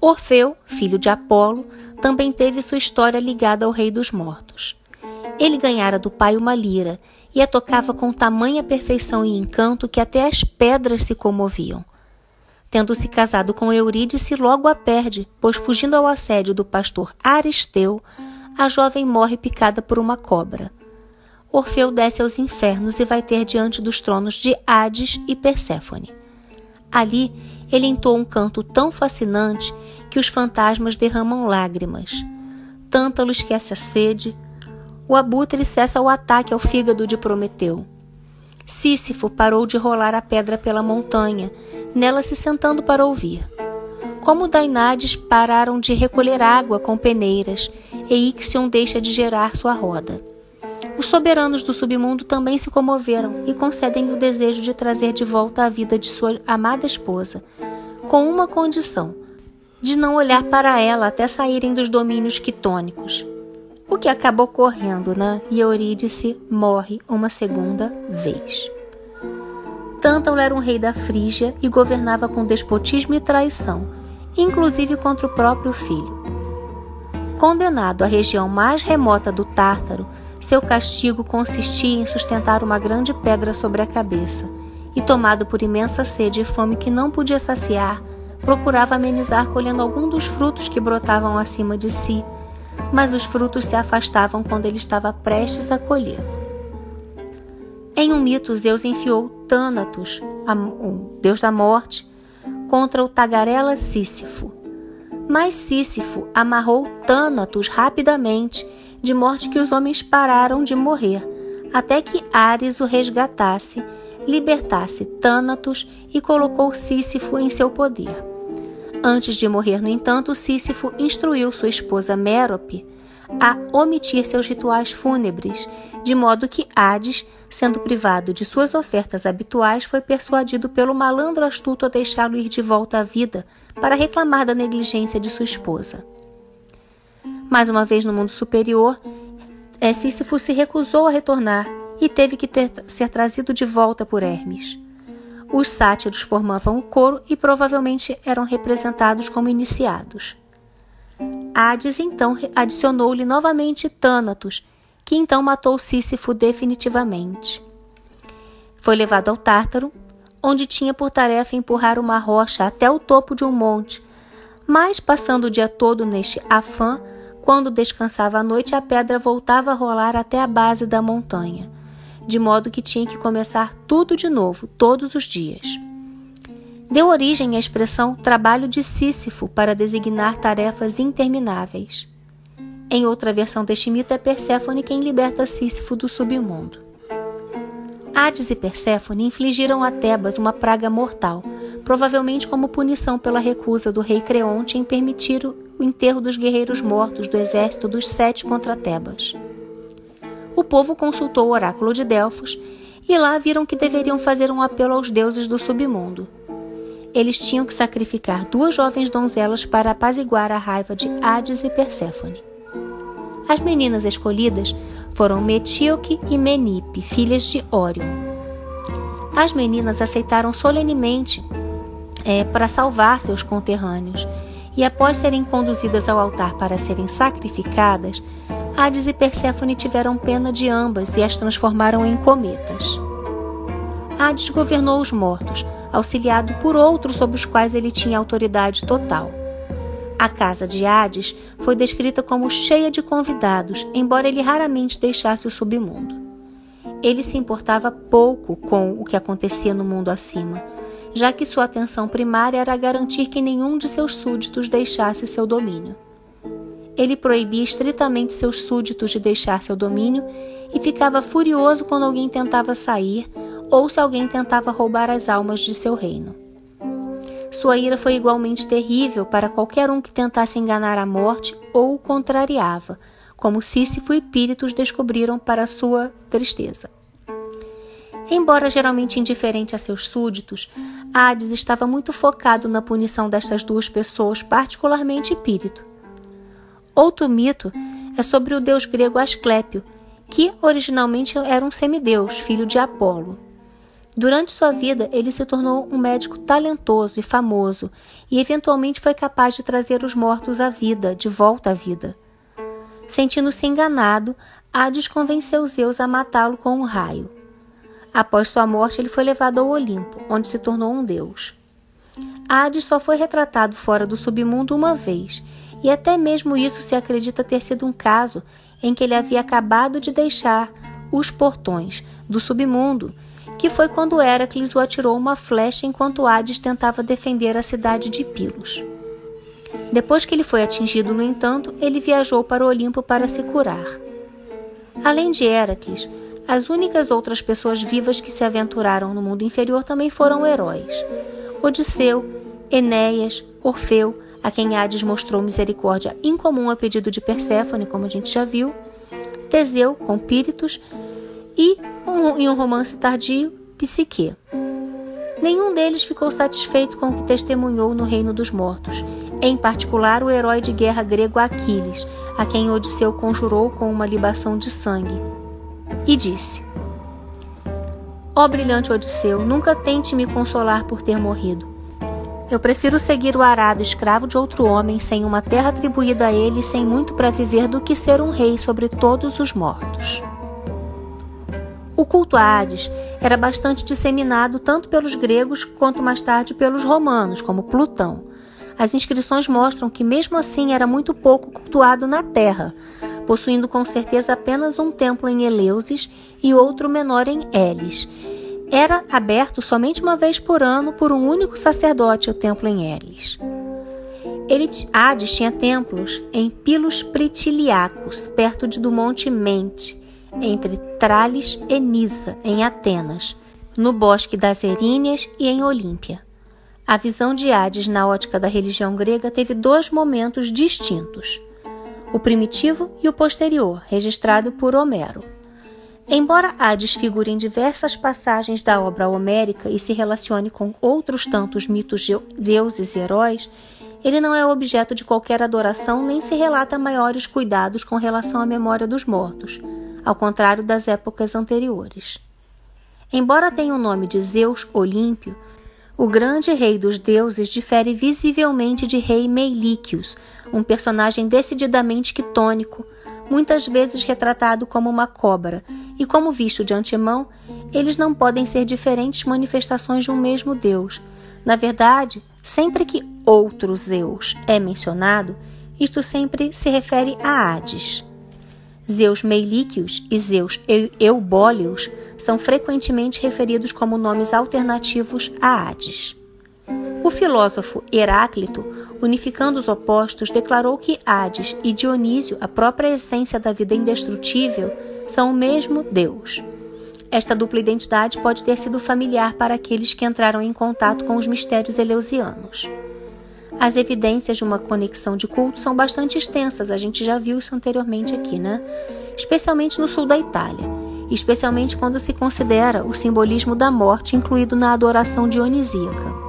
Orfeu, filho de Apolo, também teve sua história ligada ao rei dos mortos. Ele ganhara do pai uma lira e a tocava com tamanha perfeição e encanto que até as pedras se comoviam. Tendo-se casado com Eurídice, logo a perde, pois fugindo ao assédio do pastor Aristeu, a jovem morre picada por uma cobra. Orfeu desce aos infernos e vai ter diante dos tronos de Hades e Perséfone. Ali, ele entoa um canto tão fascinante que os fantasmas derramam lágrimas. Tântalo esquece a sede, o abutre cessa o ataque ao fígado de Prometeu. Sísifo parou de rolar a pedra pela montanha, nela se sentando para ouvir. Como Dainades pararam de recolher água com peneiras, e Ixion deixa de gerar sua roda. Os soberanos do submundo também se comoveram e concedem o desejo de trazer de volta a vida de sua amada esposa, com uma condição: de não olhar para ela até saírem dos domínios quitônicos o que acabou ocorrendo, né? E Eurídice morre uma segunda vez. Tântalo era um rei da Frígia e governava com despotismo e traição, inclusive contra o próprio filho. Condenado à região mais remota do Tártaro, seu castigo consistia em sustentar uma grande pedra sobre a cabeça, e tomado por imensa sede e fome que não podia saciar, procurava amenizar colhendo algum dos frutos que brotavam acima de si, mas os frutos se afastavam quando ele estava prestes a colher. Em um mito, Zeus enfiou Thanatos, o deus da morte, contra o tagarela Sísifo. Mas Sísifo amarrou Thanatos rapidamente, de morte que os homens pararam de morrer, até que Ares o resgatasse, libertasse Thanatos e colocou Sísifo em seu poder. Antes de morrer, no entanto, Sísifo instruiu sua esposa Mérope a omitir seus rituais fúnebres, de modo que Hades, sendo privado de suas ofertas habituais, foi persuadido pelo malandro astuto a deixá-lo ir de volta à vida para reclamar da negligência de sua esposa. Mais uma vez no mundo superior, é, Sísifo se recusou a retornar e teve que ter, ser trazido de volta por Hermes. Os sátiros formavam o coro e provavelmente eram representados como iniciados. Hades então adicionou-lhe novamente Tânatos, que então matou Sísifo definitivamente. Foi levado ao Tártaro, onde tinha por tarefa empurrar uma rocha até o topo de um monte, mas passando o dia todo neste afã, quando descansava à noite, a pedra voltava a rolar até a base da montanha de modo que tinha que começar tudo de novo, todos os dias. Deu origem à expressão trabalho de Sísifo para designar tarefas intermináveis. Em outra versão deste mito é Perséfone quem liberta Sísifo do submundo. Hades e Perséfone infligiram a Tebas uma praga mortal, provavelmente como punição pela recusa do rei Creonte em permitir o enterro dos guerreiros mortos do exército dos sete contra Tebas o povo consultou o oráculo de Delfos e lá viram que deveriam fazer um apelo aos deuses do submundo. Eles tinham que sacrificar duas jovens donzelas para apaziguar a raiva de Hades e Perséfone. As meninas escolhidas foram Metíoque e Menipe, filhas de Órion. As meninas aceitaram solenemente é, para salvar seus conterrâneos e, após serem conduzidas ao altar para serem sacrificadas, Hades e Perséfone tiveram pena de ambas e as transformaram em cometas. Hades governou os mortos, auxiliado por outros sobre os quais ele tinha autoridade total. A casa de Hades foi descrita como cheia de convidados, embora ele raramente deixasse o submundo. Ele se importava pouco com o que acontecia no mundo acima, já que sua atenção primária era garantir que nenhum de seus súditos deixasse seu domínio. Ele proibia estritamente seus súditos de deixar seu domínio e ficava furioso quando alguém tentava sair ou se alguém tentava roubar as almas de seu reino. Sua ira foi igualmente terrível para qualquer um que tentasse enganar a morte ou o contrariava, como Sísifo e Píritos descobriram para sua tristeza. Embora geralmente indiferente a seus súditos, Hades estava muito focado na punição destas duas pessoas, particularmente Pírito. Outro mito é sobre o deus grego Asclépio, que originalmente era um semideus, filho de Apolo. Durante sua vida, ele se tornou um médico talentoso e famoso e eventualmente foi capaz de trazer os mortos à vida, de volta à vida. Sentindo-se enganado, Hades convenceu Zeus a matá-lo com um raio. Após sua morte, ele foi levado ao Olimpo, onde se tornou um deus. Hades só foi retratado fora do submundo uma vez, e até mesmo isso se acredita ter sido um caso em que ele havia acabado de deixar os portões do submundo que foi quando Heracles o atirou uma flecha enquanto Hades tentava defender a cidade de Pilos. Depois que ele foi atingido, no entanto, ele viajou para o Olimpo para se curar. Além de Heracles, as únicas outras pessoas vivas que se aventuraram no mundo inferior também foram heróis: Odisseu, Enéas, Orfeu, a quem Hades mostrou misericórdia incomum a pedido de Perséfone, como a gente já viu, Teseu, com Píritos, e, um, em um romance tardio, Psique. Nenhum deles ficou satisfeito com o que testemunhou no reino dos mortos, em particular o herói de guerra grego Aquiles, a quem Odisseu conjurou com uma libação de sangue. E disse: Ó oh, brilhante Odisseu, nunca tente me consolar por ter morrido. Eu prefiro seguir o arado escravo de outro homem, sem uma terra atribuída a ele e sem muito para viver, do que ser um rei sobre todos os mortos. O culto a Hades era bastante disseminado tanto pelos gregos quanto mais tarde pelos romanos, como Plutão. As inscrições mostram que, mesmo assim, era muito pouco cultuado na terra, possuindo com certeza apenas um templo em Eleusis e outro menor em Elis. Era aberto somente uma vez por ano por um único sacerdote o templo em Elis. Ele, Hades tinha templos em Pilos Pritiliacos, perto do Monte Mente, entre Trales e Nisa, em Atenas, no bosque das Eríneas e em Olímpia. A visão de Hades na ótica da religião grega teve dois momentos distintos: o primitivo e o posterior, registrado por Homero. Embora Hades figure em diversas passagens da obra homérica e se relacione com outros tantos mitos de deuses e heróis, ele não é objeto de qualquer adoração nem se relata maiores cuidados com relação à memória dos mortos ao contrário das épocas anteriores. Embora tenha o nome de Zeus Olímpio, o grande rei dos deuses difere visivelmente de rei Meilíquios, um personagem decididamente quitônico, muitas vezes retratado como uma cobra, e como visto de antemão, eles não podem ser diferentes manifestações de um mesmo deus. Na verdade, sempre que outro Zeus é mencionado, isto sempre se refere a Hades. Zeus Meilíquios e Zeus Eubóleos são frequentemente referidos como nomes alternativos a Hades. O filósofo Heráclito, unificando os opostos, declarou que Hades e Dionísio, a própria essência da vida indestrutível, são o mesmo Deus. Esta dupla identidade pode ter sido familiar para aqueles que entraram em contato com os mistérios eleusianos. As evidências de uma conexão de culto são bastante extensas, a gente já viu isso anteriormente aqui, né? Especialmente no sul da Itália, especialmente quando se considera o simbolismo da morte incluído na adoração dionisíaca.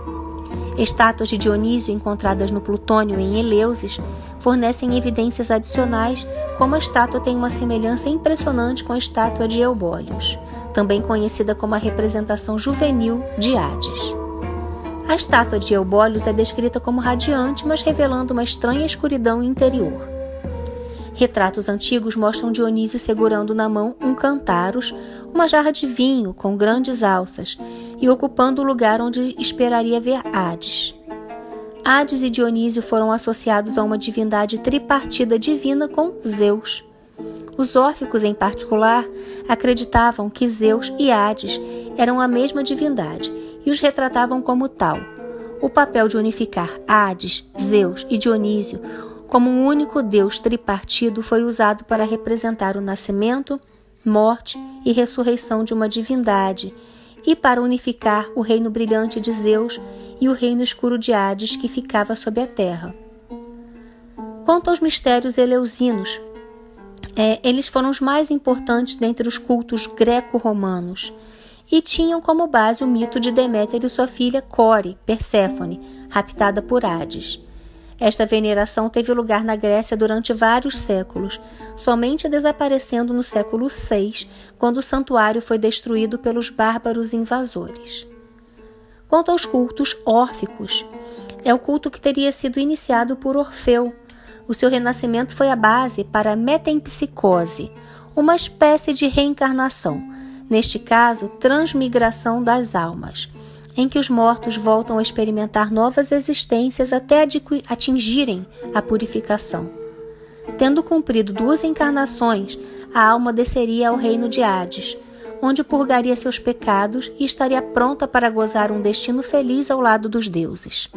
Estátuas de Dionísio encontradas no Plutônio em Eleusis fornecem evidências adicionais, como a estátua tem uma semelhança impressionante com a estátua de Eubólios, também conhecida como a representação juvenil de Hades. A estátua de Eubólios é descrita como radiante, mas revelando uma estranha escuridão interior. Retratos antigos mostram Dionísio segurando na mão um cantaros, uma jarra de vinho com grandes alças, e ocupando o lugar onde esperaria ver Hades. Hades e Dionísio foram associados a uma divindade tripartida divina com Zeus. Os órficos, em particular, acreditavam que Zeus e Hades eram a mesma divindade e os retratavam como tal. O papel de unificar Hades, Zeus e Dionísio como um único deus tripartido foi usado para representar o nascimento, morte e ressurreição de uma divindade e para unificar o reino brilhante de Zeus e o reino escuro de Hades que ficava sob a terra. Quanto aos mistérios eleusinos, é, eles foram os mais importantes dentre os cultos greco-romanos e tinham como base o mito de Deméter e sua filha Core, Perséfone, raptada por Hades. Esta veneração teve lugar na Grécia durante vários séculos, somente desaparecendo no século VI, quando o santuário foi destruído pelos bárbaros invasores. Quanto aos cultos órficos, é o culto que teria sido iniciado por Orfeu. O seu renascimento foi a base para a metempsicose, uma espécie de reencarnação, neste caso, transmigração das almas em que os mortos voltam a experimentar novas existências até atingirem a purificação. Tendo cumprido duas encarnações, a alma desceria ao reino de Hades, onde purgaria seus pecados e estaria pronta para gozar um destino feliz ao lado dos deuses.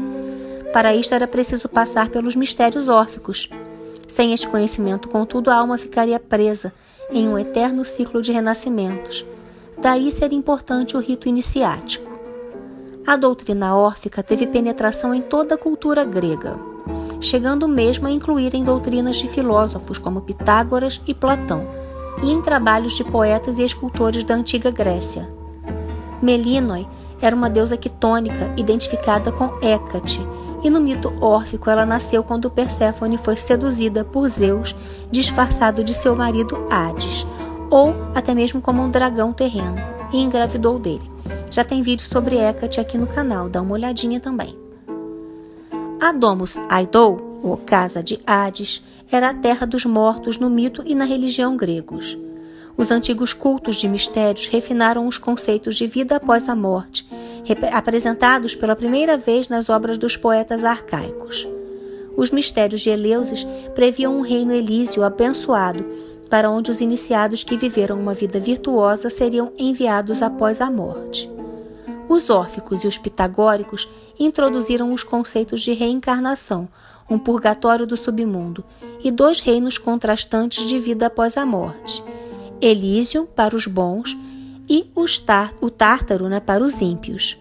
Para isto era preciso passar pelos mistérios órficos. Sem este conhecimento, contudo, a alma ficaria presa em um eterno ciclo de renascimentos. Daí ser importante o rito iniciático. A doutrina órfica teve penetração em toda a cultura grega, chegando mesmo a incluir em doutrinas de filósofos como Pitágoras e Platão, e em trabalhos de poetas e escultores da antiga Grécia. Melínoi era uma deusa quitônica identificada com Hécate, e no mito órfico ela nasceu quando Perséfone foi seduzida por Zeus, disfarçado de seu marido Hades, ou até mesmo como um dragão terreno, e engravidou dele. Já tem vídeo sobre Hecate aqui no canal, dá uma olhadinha também. A Domus Aidou, ou Casa de Hades, era a terra dos mortos no mito e na religião gregos. Os antigos cultos de mistérios refinaram os conceitos de vida após a morte, apresentados pela primeira vez nas obras dos poetas arcaicos. Os mistérios de Eleusis previam um reino elísio abençoado, para onde os iniciados que viveram uma vida virtuosa seriam enviados após a morte. Os órficos e os pitagóricos introduziram os conceitos de reencarnação, um purgatório do submundo e dois reinos contrastantes de vida após a morte: Elísio para os bons e o Tártaro né, para os ímpios.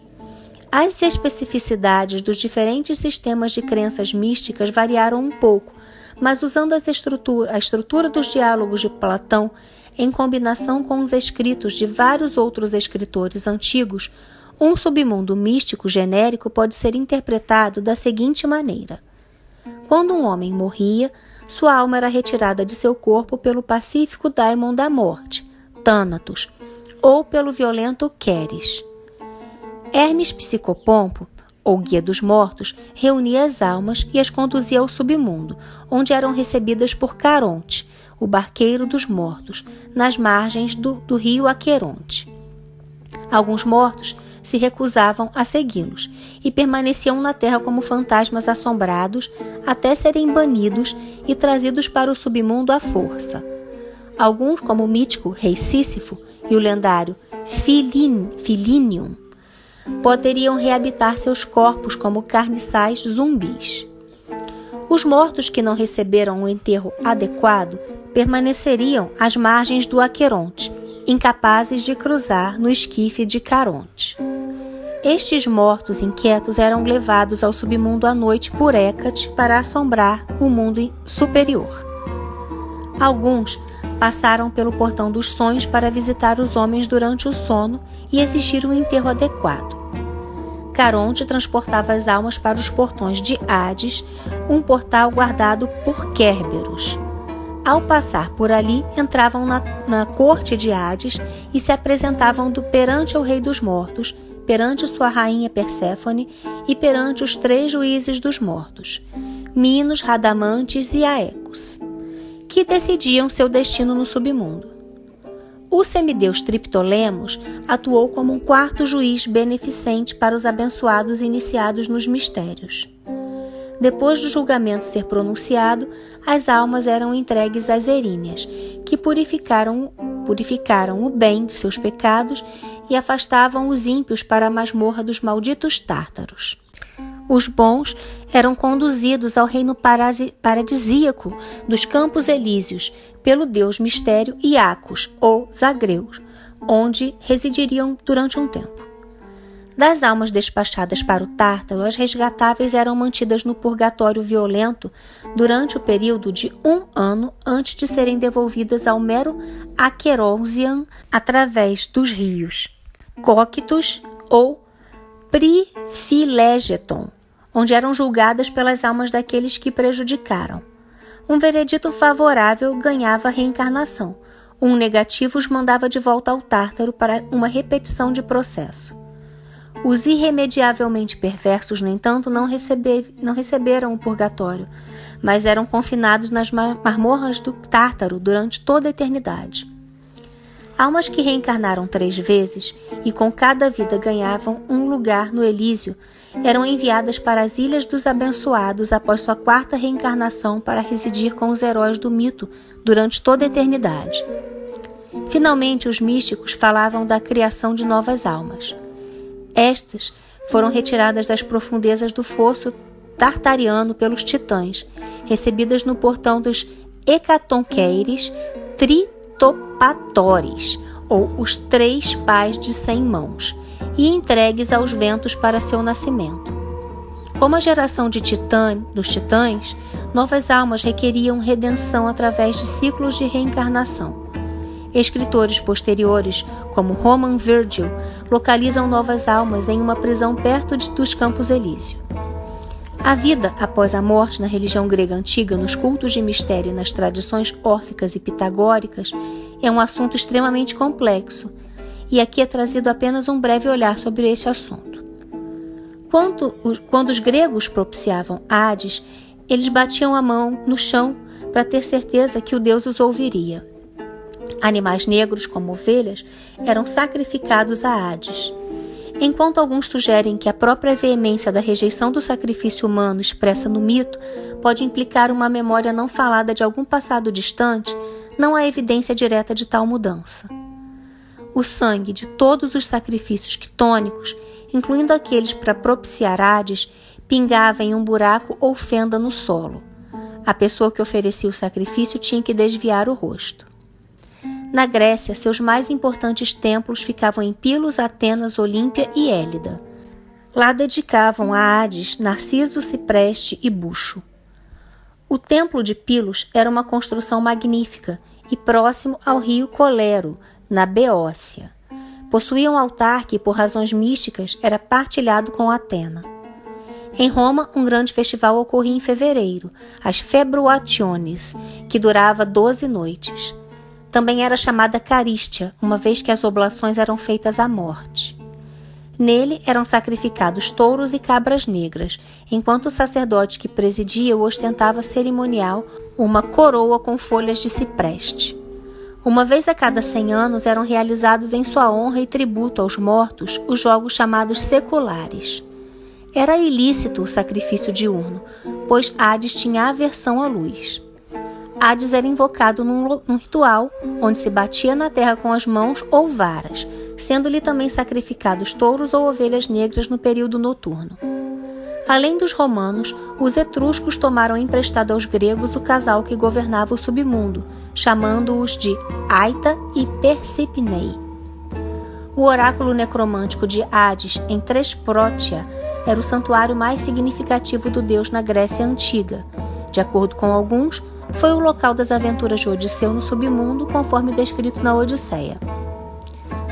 As especificidades dos diferentes sistemas de crenças místicas variaram um pouco, mas usando estrutura, a estrutura dos diálogos de Platão, em combinação com os escritos de vários outros escritores antigos, um submundo místico genérico pode ser interpretado da seguinte maneira: quando um homem morria, sua alma era retirada de seu corpo pelo pacífico daimon da morte, Thanatos, ou pelo violento Queres. Hermes Psicopompo, ou guia dos mortos, reunia as almas e as conduzia ao submundo, onde eram recebidas por Caronte, o barqueiro dos mortos, nas margens do, do rio Aqueronte. Alguns mortos se recusavam a segui-los e permaneciam na terra como fantasmas assombrados até serem banidos e trazidos para o submundo à força. Alguns, como o mítico rei Sísifo e o lendário Filin, poderiam reabitar seus corpos como carniçais zumbis. Os mortos que não receberam um enterro adequado permaneceriam às margens do Aqueronte, incapazes de cruzar no esquife de Caronte. Estes mortos inquietos eram levados ao submundo à noite por Hecate para assombrar o mundo superior. Alguns passaram pelo portão dos sonhos para visitar os homens durante o sono e exigir um enterro adequado. Caronte transportava as almas para os portões de Hades, um portal guardado por Kerberos. Ao passar por ali, entravam na, na corte de Hades e se apresentavam do, perante o Rei dos Mortos, perante sua rainha Perséfone e perante os três juízes dos mortos, Minos, Radamantes e Aecos, que decidiam seu destino no submundo. O semideus Triptolemos atuou como um quarto juiz beneficente para os abençoados iniciados nos mistérios. Depois do julgamento ser pronunciado, as almas eram entregues às eríneas, que purificaram, purificaram o bem de seus pecados e afastavam os ímpios para a masmorra dos malditos tártaros. Os bons eram conduzidos ao reino paradisíaco dos Campos Elíseos pelo deus mistério Iacos ou Zagreus, onde residiriam durante um tempo. Das almas despachadas para o Tártaro, as resgatáveis eram mantidas no purgatório violento durante o período de um ano antes de serem devolvidas ao mero Aqueronzian através dos rios Cóquitos ou Prifilegeton, onde eram julgadas pelas almas daqueles que prejudicaram. Um veredito favorável ganhava reencarnação, um negativo os mandava de volta ao Tártaro para uma repetição de processo. Os irremediavelmente perversos, no entanto, não, receber, não receberam o purgatório, mas eram confinados nas marmorras do Tártaro durante toda a eternidade. Almas que reencarnaram três vezes e com cada vida ganhavam um lugar no Elísio eram enviadas para as Ilhas dos Abençoados após sua quarta reencarnação para residir com os heróis do mito durante toda a eternidade. Finalmente, os místicos falavam da criação de novas almas. Estas foram retiradas das profundezas do fosso tartariano pelos titãs, recebidas no portão dos Hecatonqueires Tritopatores, ou os três pais de cem mãos, e entregues aos ventos para seu nascimento. Como a geração de titã, dos titãs, novas almas requeriam redenção através de ciclos de reencarnação. Escritores posteriores, como Roman Virgil, localizam novas almas em uma prisão perto de, dos Campos Elíseos. A vida após a morte na religião grega antiga, nos cultos de mistério e nas tradições órficas e pitagóricas é um assunto extremamente complexo, e aqui é trazido apenas um breve olhar sobre esse assunto. Quando, quando os gregos propiciavam Hades, eles batiam a mão no chão para ter certeza que o deus os ouviria. Animais negros, como ovelhas, eram sacrificados a Hades. Enquanto alguns sugerem que a própria veemência da rejeição do sacrifício humano expressa no mito pode implicar uma memória não falada de algum passado distante, não há evidência direta de tal mudança. O sangue de todos os sacrifícios quitônicos, incluindo aqueles para propiciar Hades, pingava em um buraco ou fenda no solo. A pessoa que oferecia o sacrifício tinha que desviar o rosto. Na Grécia, seus mais importantes templos ficavam em Pilos, Atenas, Olímpia e Élida. Lá dedicavam a Hades Narciso, Cipreste e Buxo. O templo de Pilos era uma construção magnífica e próximo ao rio Colero, na Beócia. Possuía um altar que, por razões místicas, era partilhado com Atena. Em Roma, um grande festival ocorria em fevereiro, as Februationes, que durava doze noites. Também era chamada Carístia, uma vez que as oblações eram feitas à morte. Nele eram sacrificados touros e cabras negras, enquanto o sacerdote que presidia ostentava cerimonial uma coroa com folhas de cipreste. Uma vez a cada cem anos eram realizados em sua honra e tributo aos mortos os jogos chamados seculares. Era ilícito o sacrifício diurno, pois Hades tinha aversão à luz. Hades era invocado num, num ritual onde se batia na terra com as mãos ou varas, sendo-lhe também sacrificados touros ou ovelhas negras no período noturno. Além dos romanos, os etruscos tomaram emprestado aos gregos o casal que governava o submundo, chamando-os de Aita e Persipnei. O oráculo necromântico de Hades, em Tresprotia, era o santuário mais significativo do deus na Grécia Antiga. De acordo com alguns, foi o local das aventuras de Odisseu no submundo, conforme descrito na Odisseia.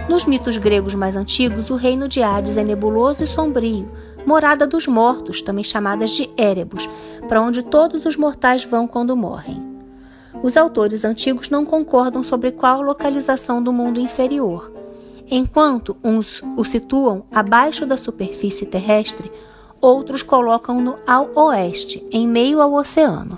Nos mitos gregos mais antigos, o reino de Hades é nebuloso e sombrio, morada dos mortos, também chamadas de Erebus, para onde todos os mortais vão quando morrem. Os autores antigos não concordam sobre qual localização do mundo inferior. Enquanto uns o situam abaixo da superfície terrestre, outros colocam-no ao oeste, em meio ao oceano.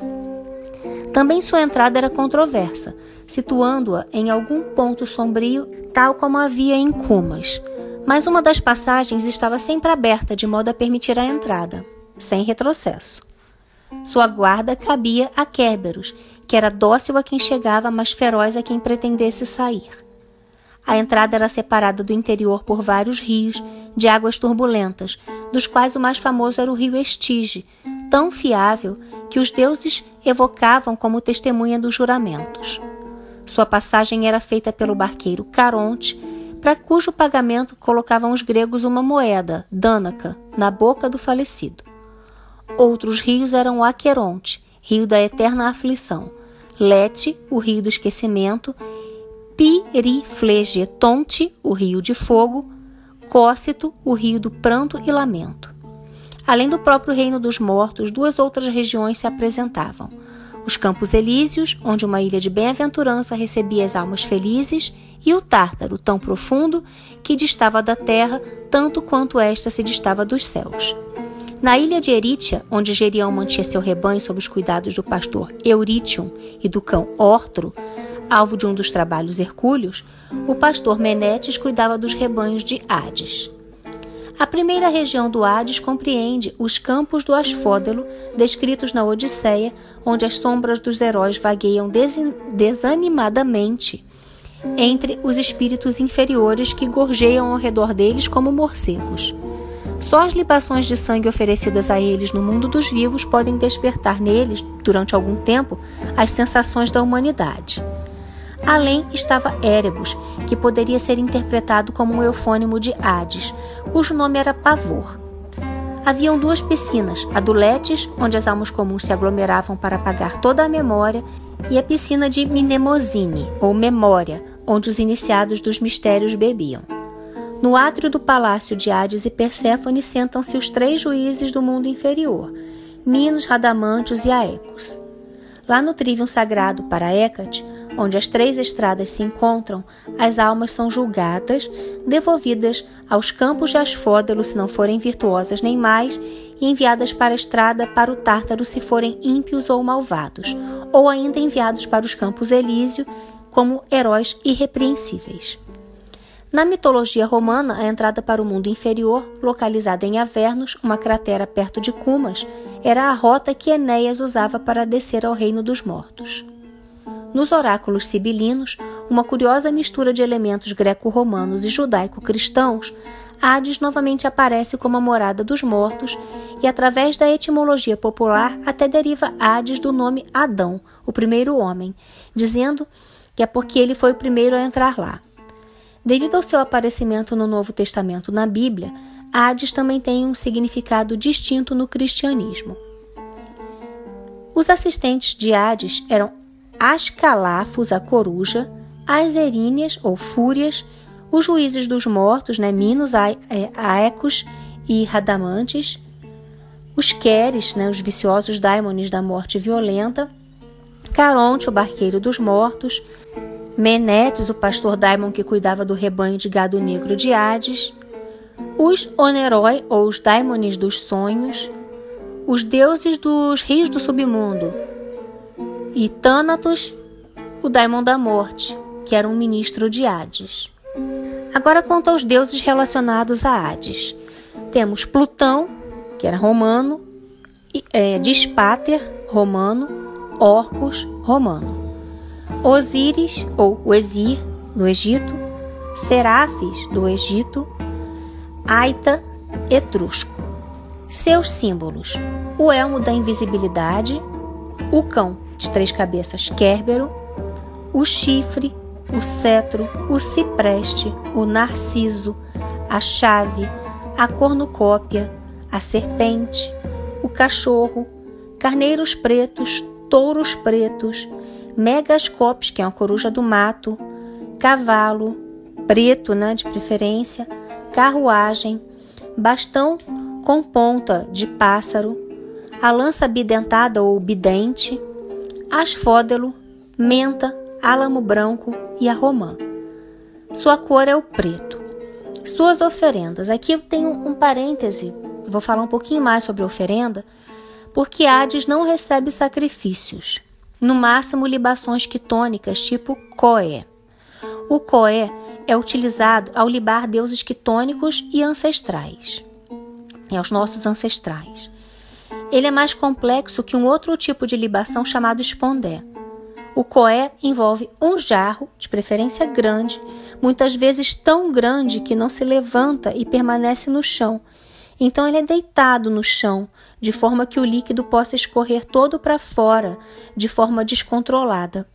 Também sua entrada era controversa, situando-a em algum ponto sombrio, tal como havia em Cumas. Mas uma das passagens estava sempre aberta de modo a permitir a entrada, sem retrocesso. Sua guarda cabia a Kerberos, que era dócil a quem chegava, mas feroz a quem pretendesse sair. A entrada era separada do interior por vários rios de águas turbulentas, dos quais o mais famoso era o rio Estige, tão fiável que os deuses evocavam como testemunha dos juramentos. Sua passagem era feita pelo barqueiro Caronte, para cujo pagamento colocavam os gregos uma moeda, dânaca, na boca do falecido. Outros rios eram o Aqueronte, rio da eterna aflição, Lete, o rio do esquecimento, Piriflegetonte, o rio de fogo, Cócito, o rio do pranto e lamento. Além do próprio reino dos mortos, duas outras regiões se apresentavam: os Campos Elíseos, onde uma ilha de bem-aventurança recebia as almas felizes, e o Tártaro, tão profundo que distava da terra tanto quanto esta se distava dos céus. Na ilha de Erítia, onde Gerião mantinha seu rebanho sob os cuidados do pastor Eurítion e do cão Ortro, alvo de um dos trabalhos hercúleos, o pastor Menetes cuidava dos rebanhos de Hades. A primeira região do Hades compreende os campos do Asfódelo, descritos na Odisseia, onde as sombras dos heróis vagueiam desanimadamente entre os espíritos inferiores que gorjeiam ao redor deles como morcegos. Só as libações de sangue oferecidas a eles no mundo dos vivos podem despertar neles, durante algum tempo, as sensações da humanidade. Além estava Erebus, que poderia ser interpretado como um eufônimo de Hades, cujo nome era Pavor. Haviam duas piscinas, a do Letes, onde as almas comuns se aglomeravam para apagar toda a memória, e a piscina de Mnemosine, ou Memória, onde os iniciados dos mistérios bebiam. No átrio do palácio de Hades e Perséfone sentam-se os três juízes do mundo inferior, Minos, Radamantios e Aecos. Lá no trivium sagrado para Hecate, onde as três estradas se encontram, as almas são julgadas, devolvidas aos campos de Asfódelo se não forem virtuosas nem mais, e enviadas para a estrada para o Tártaro se forem ímpios ou malvados, ou ainda enviados para os campos Elísio como heróis irrepreensíveis. Na mitologia romana, a entrada para o mundo inferior, localizada em Avernus, uma cratera perto de Cumas, era a rota que Enéas usava para descer ao reino dos mortos. Nos oráculos sibilinos, uma curiosa mistura de elementos greco-romanos e judaico-cristãos, Hades novamente aparece como a morada dos mortos e, através da etimologia popular, até deriva Hades do nome Adão, o primeiro homem, dizendo que é porque ele foi o primeiro a entrar lá. Devido ao seu aparecimento no Novo Testamento na Bíblia, Hades também tem um significado distinto no cristianismo. Os assistentes de Hades eram Ascalafos, a coruja, as Eríneas, ou fúrias, os juízes dos mortos, né, Minos, é, Aecos e Radamantes, os Queres, né, os viciosos daimones da morte violenta, Caronte, o barqueiro dos mortos, Menetes, o pastor Daimon que cuidava do rebanho de gado negro de Hades, os Oneroi, ou os Daimones dos sonhos, os deuses dos rios do submundo, e Thanatos, o Daimon da morte, que era um ministro de Hades. Agora quanto aos deuses relacionados a Hades. Temos Plutão, que era romano, é, Dispater, romano, Orcus, romano. Osíris, ou Oesir, do Egito, Serafes, do Egito, Aita, etrusco. Seus símbolos: o elmo da invisibilidade, o cão de três cabeças Kérbero, o chifre, o cetro, o cipreste, o narciso, a chave, a cornucópia, a serpente, o cachorro, carneiros pretos, touros pretos, Megascopes, que é uma coruja do mato, cavalo, preto, né, de preferência, carruagem, bastão com ponta de pássaro, a lança bidentada ou bidente, asfódelo, menta, álamo branco e a romã. Sua cor é o preto. Suas oferendas. Aqui eu tenho um parêntese, vou falar um pouquinho mais sobre oferenda, porque Hades não recebe sacrifícios no máximo libações quitônicas tipo coé. O coé é utilizado ao libar deuses quitônicos e ancestrais, é os nossos ancestrais. Ele é mais complexo que um outro tipo de libação chamado espondé. O coé envolve um jarro, de preferência grande, muitas vezes tão grande que não se levanta e permanece no chão. Então ele é deitado no chão, de forma que o líquido possa escorrer todo para fora, de forma descontrolada.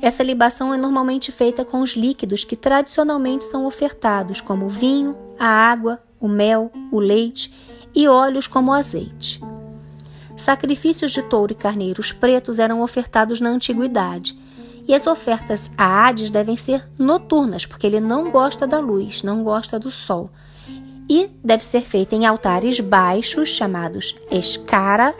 Essa libação é normalmente feita com os líquidos que tradicionalmente são ofertados, como o vinho, a água, o mel, o leite e óleos como o azeite. Sacrifícios de touro e carneiros pretos eram ofertados na antiguidade, e as ofertas a Hades devem ser noturnas, porque ele não gosta da luz, não gosta do sol. E deve ser feita em altares baixos, chamados escara,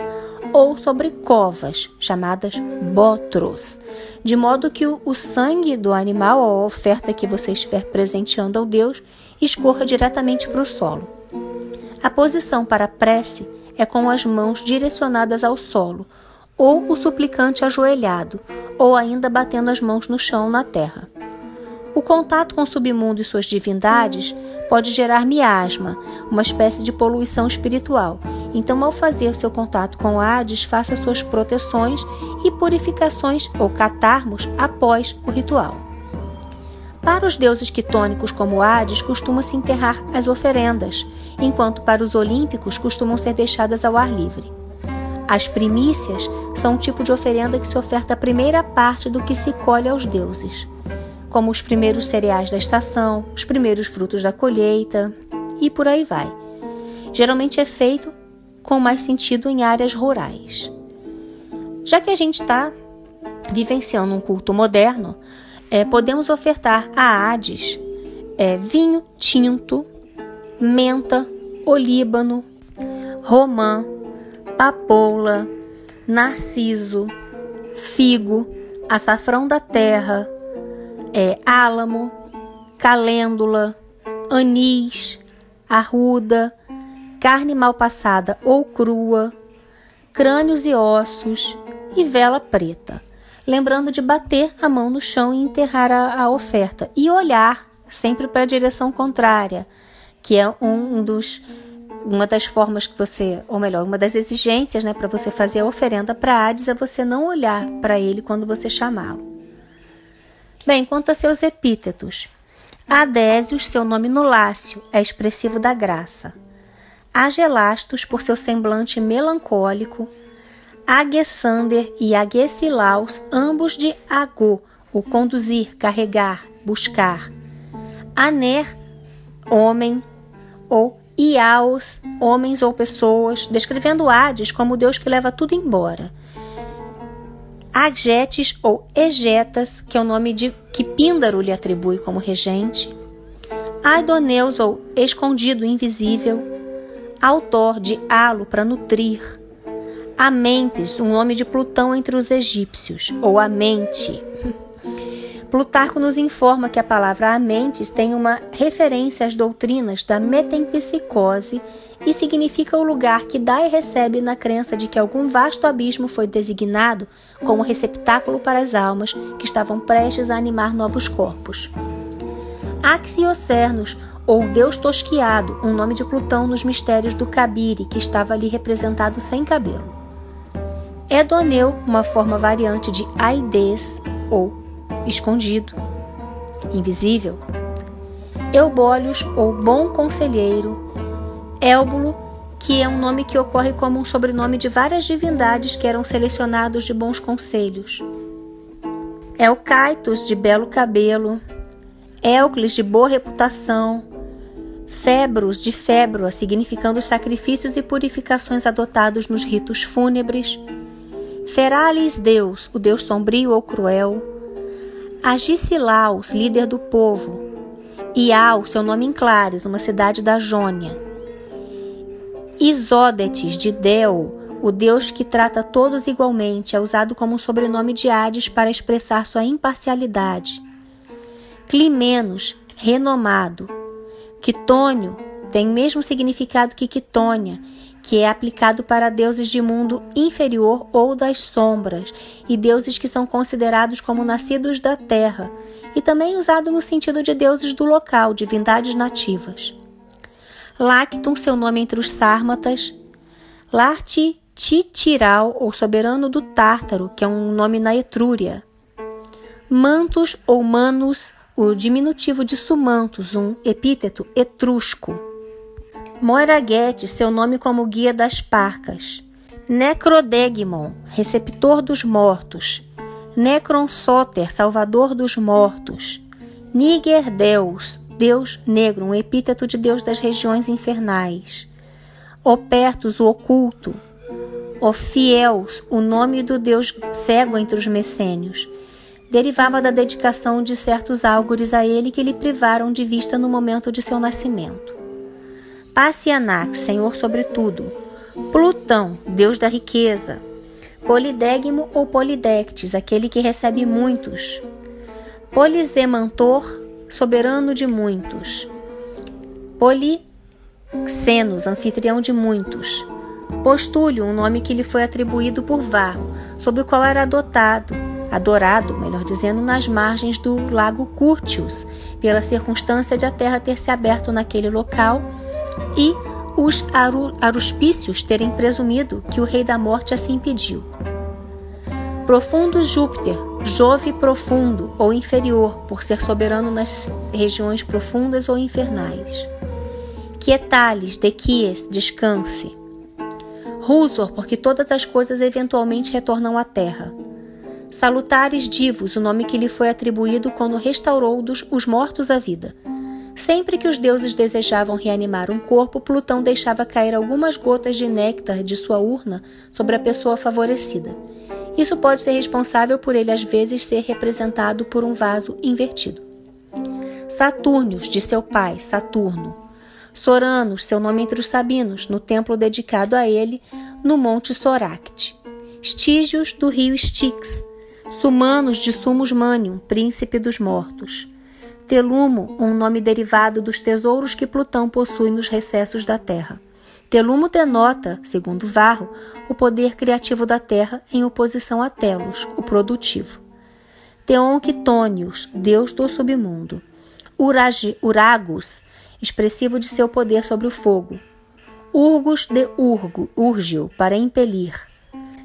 ou sobre covas, chamadas botros, de modo que o, sangue do animal, a oferta que você estiver presenteando ao Deus, escorra diretamente para o solo. A posição para a prece é com as mãos direcionadas ao solo, ou o suplicante ajoelhado, ou ainda batendo as mãos no chão na terra. O contato com o submundo e suas divindades pode gerar miasma, uma espécie de poluição espiritual. Então, ao fazer seu contato com Hades, faça suas proteções e purificações ou catarmos após o ritual. Para os deuses quitônicos como Hades, costuma-se enterrar as oferendas, enquanto para os olímpicos costumam ser deixadas ao ar livre. As primícias são um tipo de oferenda que se oferta a primeira parte do que se colhe aos deuses como os primeiros cereais da estação, os primeiros frutos da colheita e por aí vai. Geralmente é feito com mais sentido em áreas rurais. Já que a gente está vivenciando um culto moderno, é, podemos ofertar a Hades é, vinho tinto, menta, olíbano, romã, papoula, narciso, figo, açafrão da terra, é álamo, calêndula, anis, arruda, carne mal passada ou crua, crânios e ossos e vela preta. Lembrando de bater a mão no chão e enterrar a, a oferta e olhar sempre para a direção contrária, que é um dos uma das formas que você, ou melhor, uma das exigências, né, para você fazer a oferenda para Hades é você não olhar para ele quando você chamá-lo. Bem, quanto a seus epítetos. Adésios, seu nome no Lácio, é expressivo da graça. Agelastos, por seu semblante melancólico. Aguessander e Aguesilaus, ambos de agô, o conduzir, carregar, buscar. Aner, homem, ou Iaos, homens ou pessoas, descrevendo Hades como o Deus que leva tudo embora. Agetes ou Egetas, que é o nome de que Píndaro lhe atribui como regente. Aidoneus ou escondido, invisível. Autor de halo para nutrir. Amentes, um nome de Plutão entre os egípcios, ou Amente. Plutarco nos informa que a palavra amentes tem uma referência às doutrinas da metempsicose e significa o lugar que dá e recebe na crença de que algum vasto abismo foi designado como receptáculo para as almas que estavam prestes a animar novos corpos. Axiocernos, ou Deus Tosquiado, um nome de Plutão nos mistérios do Cabire, que estava ali representado sem cabelo. Edoneu, uma forma variante de Aides, ou escondido, invisível. Eubólios ou bom conselheiro. Élbulo, que é um nome que ocorre como um sobrenome de várias divindades que eram selecionados de bons conselhos. Elcaitos, de belo cabelo. Elcles, de boa reputação. Febros, de fébroa, significando os sacrifícios e purificações adotados nos ritos fúnebres. Feralis, Deus, o Deus sombrio ou cruel. Agicilaus, líder do povo. Ial, seu nome em Clares, uma cidade da Jônia. Isódetes, de Deu, o deus que trata todos igualmente, é usado como sobrenome de Hades para expressar sua imparcialidade. Climenos, renomado. Quitônio tem mesmo significado que Quitônia que é aplicado para deuses de mundo inferior ou das sombras, e deuses que são considerados como nascidos da terra, e também usado no sentido de deuses do local, divindades nativas. Lactum, seu nome entre os sármatas, Larti Titiral, ou soberano do Tártaro, que é um nome na Etrúria. Mantus ou Manus, o diminutivo de Sumantus, um epíteto etrusco. Moiraguete, seu nome como guia das parcas. Necrodegmon, receptor dos mortos. Necron Soter, salvador dos mortos. Niger Deus, deus negro, um epíteto de deus das regiões infernais. Opertus, o oculto. Ofiels, o nome do deus cego entre os messênios. Derivava da dedicação de certos álgores a ele que lhe privaram de vista no momento de seu nascimento. Passianax, senhor sobre tudo. Plutão, deus da riqueza. Polidegmo ou Polidectes, aquele que recebe muitos. Polizemantor, soberano de muitos. Polixenos, anfitrião de muitos. Postúlio, um nome que lhe foi atribuído por Varro, sob o qual era adotado, adorado, melhor dizendo, nas margens do lago Curtius, pela circunstância de a terra ter se aberto naquele local e os aruspícios terem presumido que o rei da morte assim impediu. Profundo Júpiter, Jove profundo ou inferior, por ser soberano nas regiões profundas ou infernais. Quietales, dequies, descanse. Rusor, porque todas as coisas eventualmente retornam à terra. Salutares divos, o nome que lhe foi atribuído quando restaurou os mortos à vida. Sempre que os deuses desejavam reanimar um corpo, Plutão deixava cair algumas gotas de néctar de sua urna sobre a pessoa favorecida. Isso pode ser responsável por ele às vezes ser representado por um vaso invertido. Saturnius, de seu pai, Saturno. Soranos, seu nome entre os sabinos, no templo dedicado a ele, no Monte Soracte. Stígios, do rio Styx. Sumanos, de Sumus Manium, príncipe dos mortos. Telumo, um nome derivado dos tesouros que Plutão possui nos recessos da terra. Telumo denota, segundo Varro, o poder criativo da terra em oposição a Telos, o produtivo. Teonquitônios, deus do submundo. Uragi, Uragus, expressivo de seu poder sobre o fogo. Urgus de Urgo, Urgil, para impelir.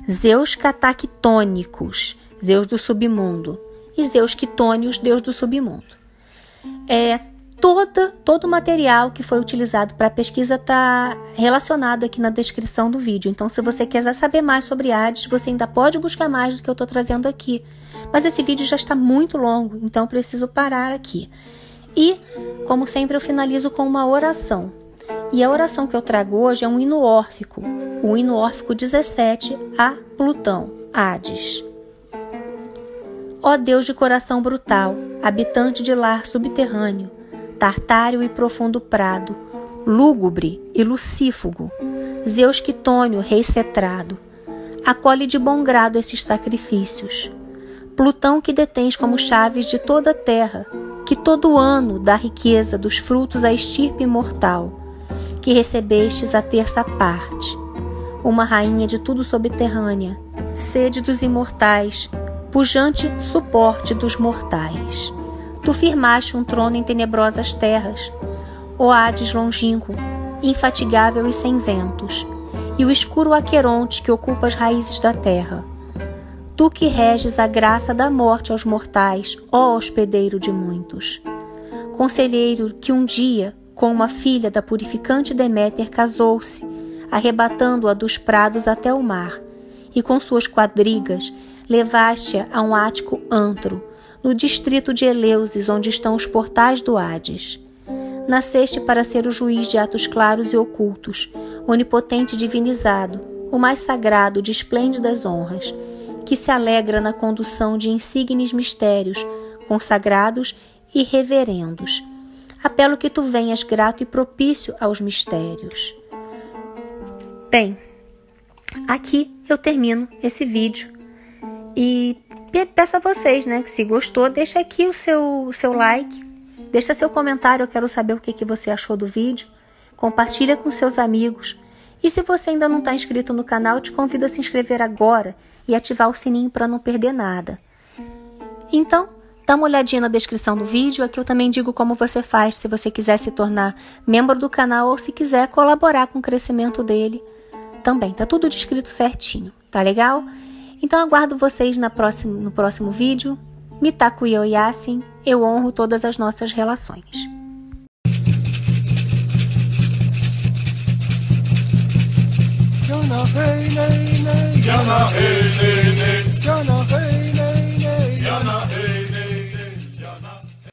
Zeus catactônicos, Zeus do submundo. E Zeus quitônios, deus do submundo. É, toda, todo o material que foi utilizado para a pesquisa está relacionado aqui na descrição do vídeo. Então, se você quiser saber mais sobre Hades, você ainda pode buscar mais do que eu estou trazendo aqui. Mas esse vídeo já está muito longo, então preciso parar aqui. E, como sempre, eu finalizo com uma oração. E a oração que eu trago hoje é um hino órfico, o hino órfico 17 a Plutão, Hades. Ó Deus de coração brutal, habitante de lar subterrâneo, tartário e profundo prado, lúgubre e lucífugo, Zeus quitônio, rei cetrado, acolhe de bom grado esses sacrifícios. Plutão que detens como chaves de toda a terra, que todo ano dá riqueza dos frutos à estirpe imortal, que recebestes a terça parte, uma rainha de tudo subterrânea, sede dos imortais, pujante suporte dos mortais. Tu firmaste um trono em tenebrosas terras, o Hades longínquo, infatigável e sem ventos, e o escuro Aqueronte que ocupa as raízes da terra. Tu que reges a graça da morte aos mortais, ó hospedeiro de muitos. Conselheiro que um dia, com uma filha da purificante Deméter, casou-se, arrebatando-a dos prados até o mar, e com suas quadrigas levaste-a a um ático antro, no distrito de Eleusis, onde estão os portais do Hades. Nasceste para ser o juiz de atos claros e ocultos, onipotente divinizado, o mais sagrado de esplêndidas honras, que se alegra na condução de insígnes mistérios, consagrados e reverendos. Apelo que tu venhas grato e propício aos mistérios. Bem, aqui eu termino esse vídeo e peço a vocês, né, que se gostou, deixa aqui o seu, seu like, deixa seu comentário, eu quero saber o que, que você achou do vídeo. Compartilha com seus amigos. E se você ainda não está inscrito no canal, te convido a se inscrever agora e ativar o sininho para não perder nada. Então, dá uma olhadinha na descrição do vídeo, aqui eu também digo como você faz se você quiser se tornar membro do canal ou se quiser colaborar com o crescimento dele. também, tá tudo descrito certinho, tá legal? Então aguardo vocês próxima, no próximo vídeo. Mitaku Yasin, eu honro todas as nossas relações. Jana hey, hey. Jana hey. Jana hey.